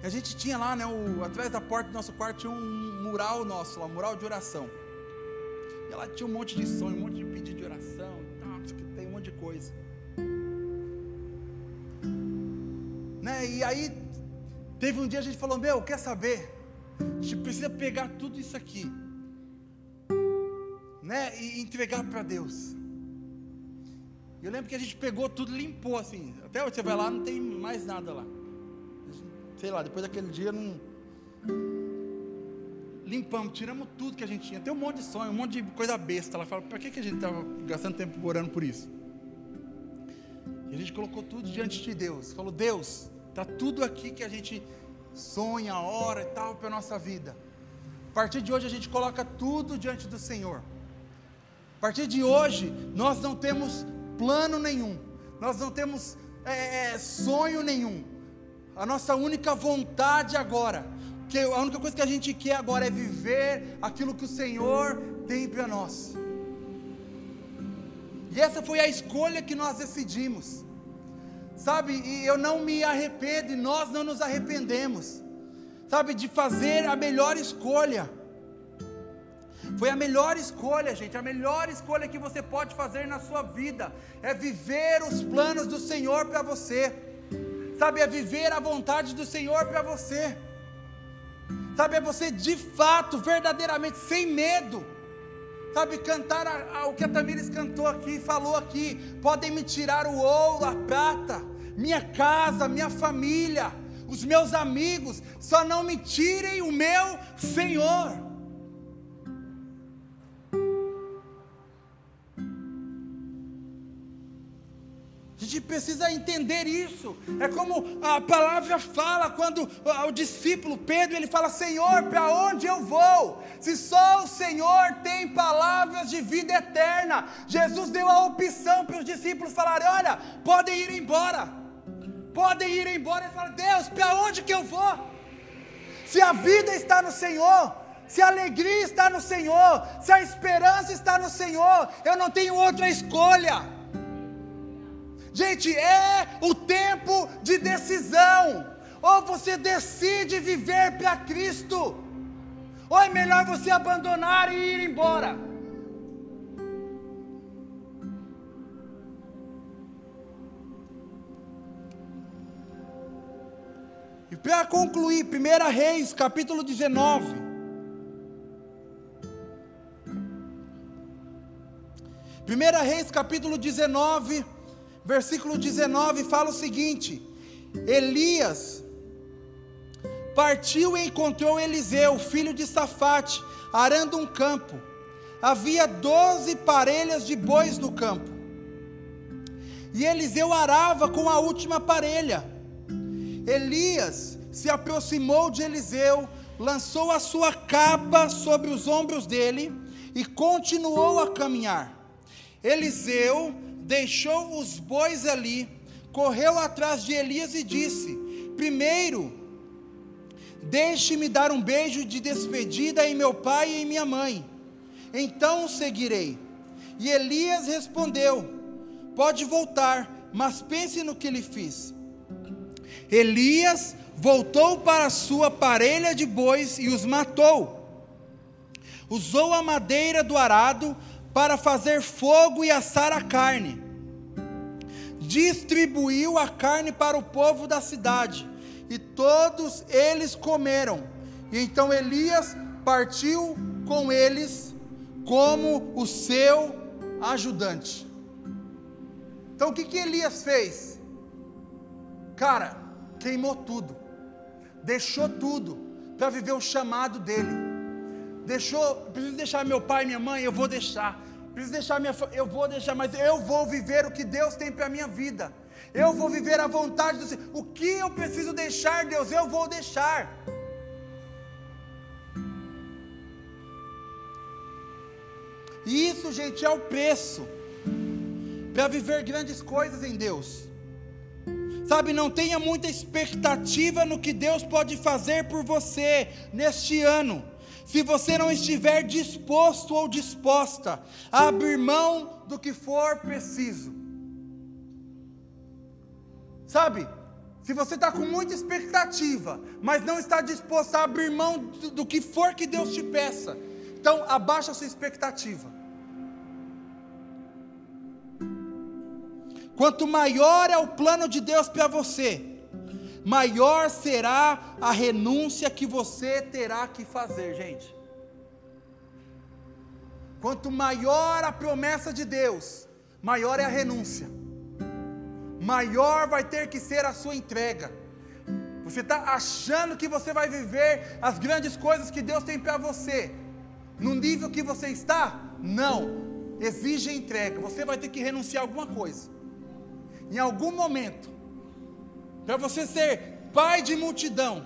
e a gente tinha lá, né, o, atrás da porta do nosso quarto tinha um mural nosso, um mural de oração. E lá tinha um monte de sonho, um monte de pedido de oração, tem um monte de coisa. Né, e aí, teve um dia a gente falou: Meu, quer saber? A gente precisa pegar tudo isso aqui, né, e entregar para Deus. Eu lembro que a gente pegou tudo, limpou assim. Até hoje você vai lá, não tem mais nada lá sei lá, depois daquele dia não. Limpamos, tiramos tudo que a gente tinha. Tem um monte de sonho, um monte de coisa besta. Ela fala, para que, que a gente estava gastando tempo orando por isso? E a gente colocou tudo diante de Deus. Falou, Deus, está tudo aqui que a gente sonha, ora e tal para a nossa vida. A partir de hoje a gente coloca tudo diante do Senhor. A partir de hoje, nós não temos plano nenhum, nós não temos é, sonho nenhum, a nossa única vontade agora, que a única coisa que a gente quer agora é viver aquilo que o Senhor tem para nós. E essa foi a escolha que nós decidimos. Sabe, e eu não me arrependo, e nós não nos arrependemos. Sabe, de fazer a melhor escolha. Foi a melhor escolha, gente, a melhor escolha que você pode fazer na sua vida é viver os planos do Senhor para você sabe, é viver a vontade do Senhor para você, sabe, é você de fato, verdadeiramente, sem medo, sabe, cantar a, a, o que a Tamires cantou aqui, falou aqui, podem me tirar o ouro, a prata, minha casa, minha família, os meus amigos, só não me tirem o meu Senhor. A gente precisa entender isso. É como a palavra fala quando o discípulo Pedro ele fala: Senhor, para onde eu vou? Se só o Senhor tem palavras de vida eterna. Jesus deu a opção para os discípulos falarem: Olha, podem ir embora. Podem ir embora. Ele fala: Deus, para onde que eu vou? Se a vida está no Senhor, se a alegria está no Senhor, se a esperança está no Senhor, eu não tenho outra escolha. Gente, é o tempo de decisão. Ou você decide viver para Cristo, ou é melhor você abandonar e ir embora. E para concluir, 1 Reis, capítulo 19. Primeira Reis, capítulo 19, versículo 19 fala o seguinte: Elias partiu e encontrou Eliseu, filho de Safate, arando um campo. Havia doze parelhas de bois no campo. E Eliseu arava com a última parelha. Elias se aproximou de Eliseu, lançou a sua capa sobre os ombros dele e continuou a caminhar. Eliseu deixou os bois ali, correu atrás de Elias e disse: Primeiro, deixe-me dar um beijo de despedida em meu pai e em minha mãe, então o seguirei. E Elias respondeu: Pode voltar, mas pense no que lhe fiz. Elias voltou para sua parelha de bois e os matou. Usou a madeira do arado para fazer fogo e assar a carne. Distribuiu a carne para o povo da cidade, e todos eles comeram. E então Elias partiu com eles como o seu ajudante. Então o que, que Elias fez? Cara, queimou tudo, deixou tudo para viver o chamado dele Deixou, preciso deixar meu pai e minha mãe, eu vou deixar. Preciso deixar minha eu vou deixar, mas eu vou viver o que Deus tem para minha vida. Eu vou viver a vontade do Senhor. O que eu preciso deixar, Deus, eu vou deixar. E isso, gente, é o preço para viver grandes coisas em Deus. Sabe, não tenha muita expectativa no que Deus pode fazer por você neste ano, se você não estiver disposto ou disposta a abrir mão do que for preciso. Sabe, se você está com muita expectativa, mas não está disposto a abrir mão do, que for que Deus te peça, então abaixa a sua expectativa. Quanto maior é o plano de Deus para você, maior será a renúncia que você terá que fazer, gente. Quanto maior a promessa de Deus, maior é a renúncia, maior vai ter que ser a sua entrega. Você está achando que você vai viver as grandes coisas que Deus tem para você, no nível que você está? Não, exige entrega, você vai ter que renunciar a alguma coisa em algum momento, para você ser pai de multidão,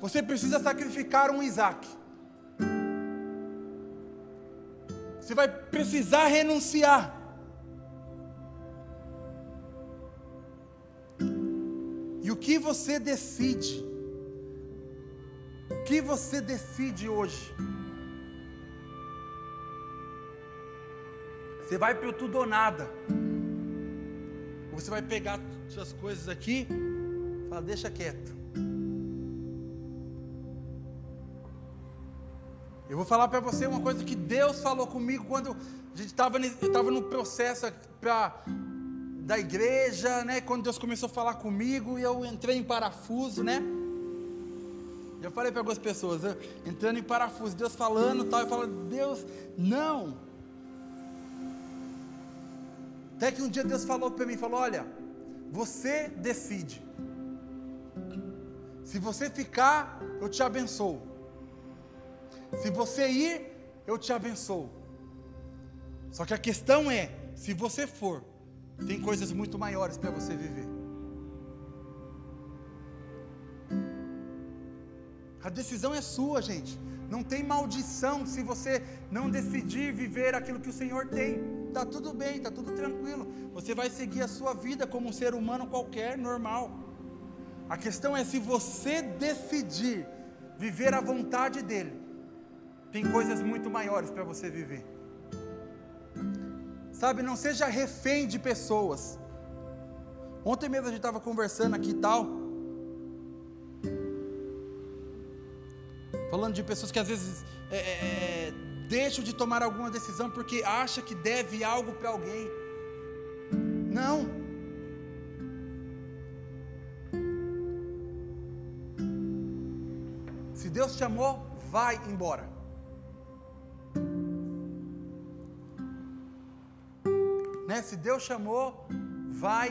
você precisa sacrificar um Isaac. Você vai precisar renunciar. E o que você decide? O que você decide hoje? Você vai para o tudo ou nada. Você vai pegar suas coisas aqui, fala, deixa quieto. Eu vou falar para você uma coisa que Deus falou comigo quando a gente estava no processo pra, da igreja, né? Quando Deus começou a falar comigo e eu entrei em parafuso, né? Eu falei para algumas pessoas, entrando em parafuso, Deus falando tal, eu falo, Deus, não. Até que um dia Deus falou para mim, falou: "Olha, você decide. Se você ficar, eu te abençoo. Se você ir, eu te abençoo. Só que a questão é, se você for, tem coisas muito maiores para você viver. A decisão é sua, gente. Não tem maldição se você não decidir viver aquilo que o Senhor tem. Está tudo bem, está tudo tranquilo. Você vai seguir a sua vida como um ser humano qualquer, normal. A questão é se você decidir viver a vontade dEle, tem coisas muito maiores para você viver. Sabe, não seja refém de pessoas. Ontem mesmo a gente estava conversando aqui e tal. Falando de pessoas que às vezes é, é, é deixam de tomar alguma decisão porque acha que deve algo para alguém. Não. Se Deus te amou, vai embora. Né? Se Deus chamou, vai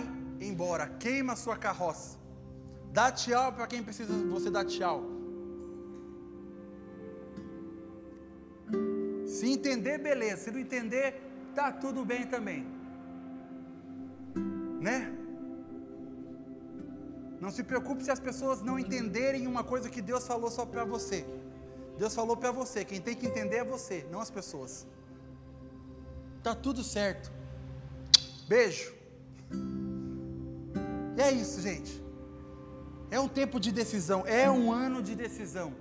embora. Queima a sua carroça. Dá tchau para quem precisa você dar tchau. Se entender, beleza. Se não entender, tá tudo bem também. Né? Não se preocupe se as pessoas não entenderem uma coisa que Deus falou só para você. Deus falou para você. Quem tem que entender é você, não as pessoas. Tá tudo certo. Beijo. E é isso, gente. É um tempo de decisão, é um ano de decisão.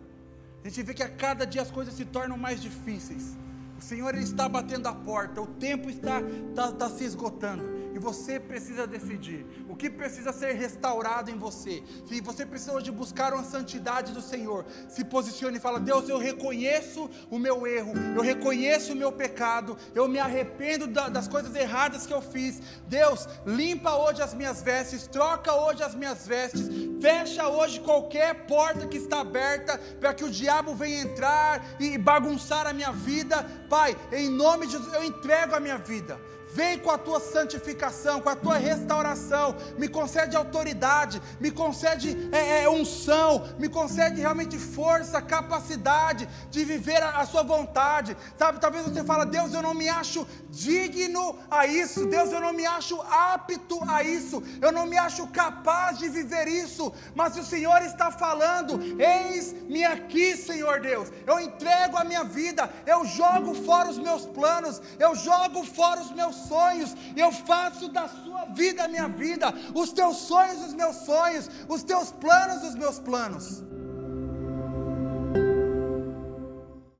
A gente vê que a cada dia as coisas se tornam mais difíceis. O Senhor ele está batendo a porta, o tempo está, está, está se esgotando e você precisa decidir o que precisa ser restaurado em você. Se você precisa hoje buscar uma santidade do Senhor, se posicione e fala: Deus, eu reconheço o meu erro, eu reconheço o meu pecado, eu me arrependo da, das coisas erradas que eu fiz. Deus, limpa hoje as minhas vestes, troca hoje as minhas vestes, fecha hoje qualquer porta que está aberta para que o diabo venha entrar e bagunçar a minha vida. Pai, em nome de Jesus, eu entrego a minha vida. Vem com a tua santificação, com a tua restauração, me concede autoridade, me concede é, é, unção, me concede realmente força, capacidade de viver a, a, sua vontade. Sabe, talvez você fala, Deus, eu não me acho digno a isso, Deus, eu não me acho apto a isso, eu não me acho capaz de viver isso, isso, mas o Senhor está falando: eis-me aqui, Senhor Deus. Eu entrego a minha vida, eu jogo fora os meus planos, eu jogo fora os meus sonhos, eu faço da sua vida a minha vida, os teus sonhos os meus sonhos, os teus planos os meus planos.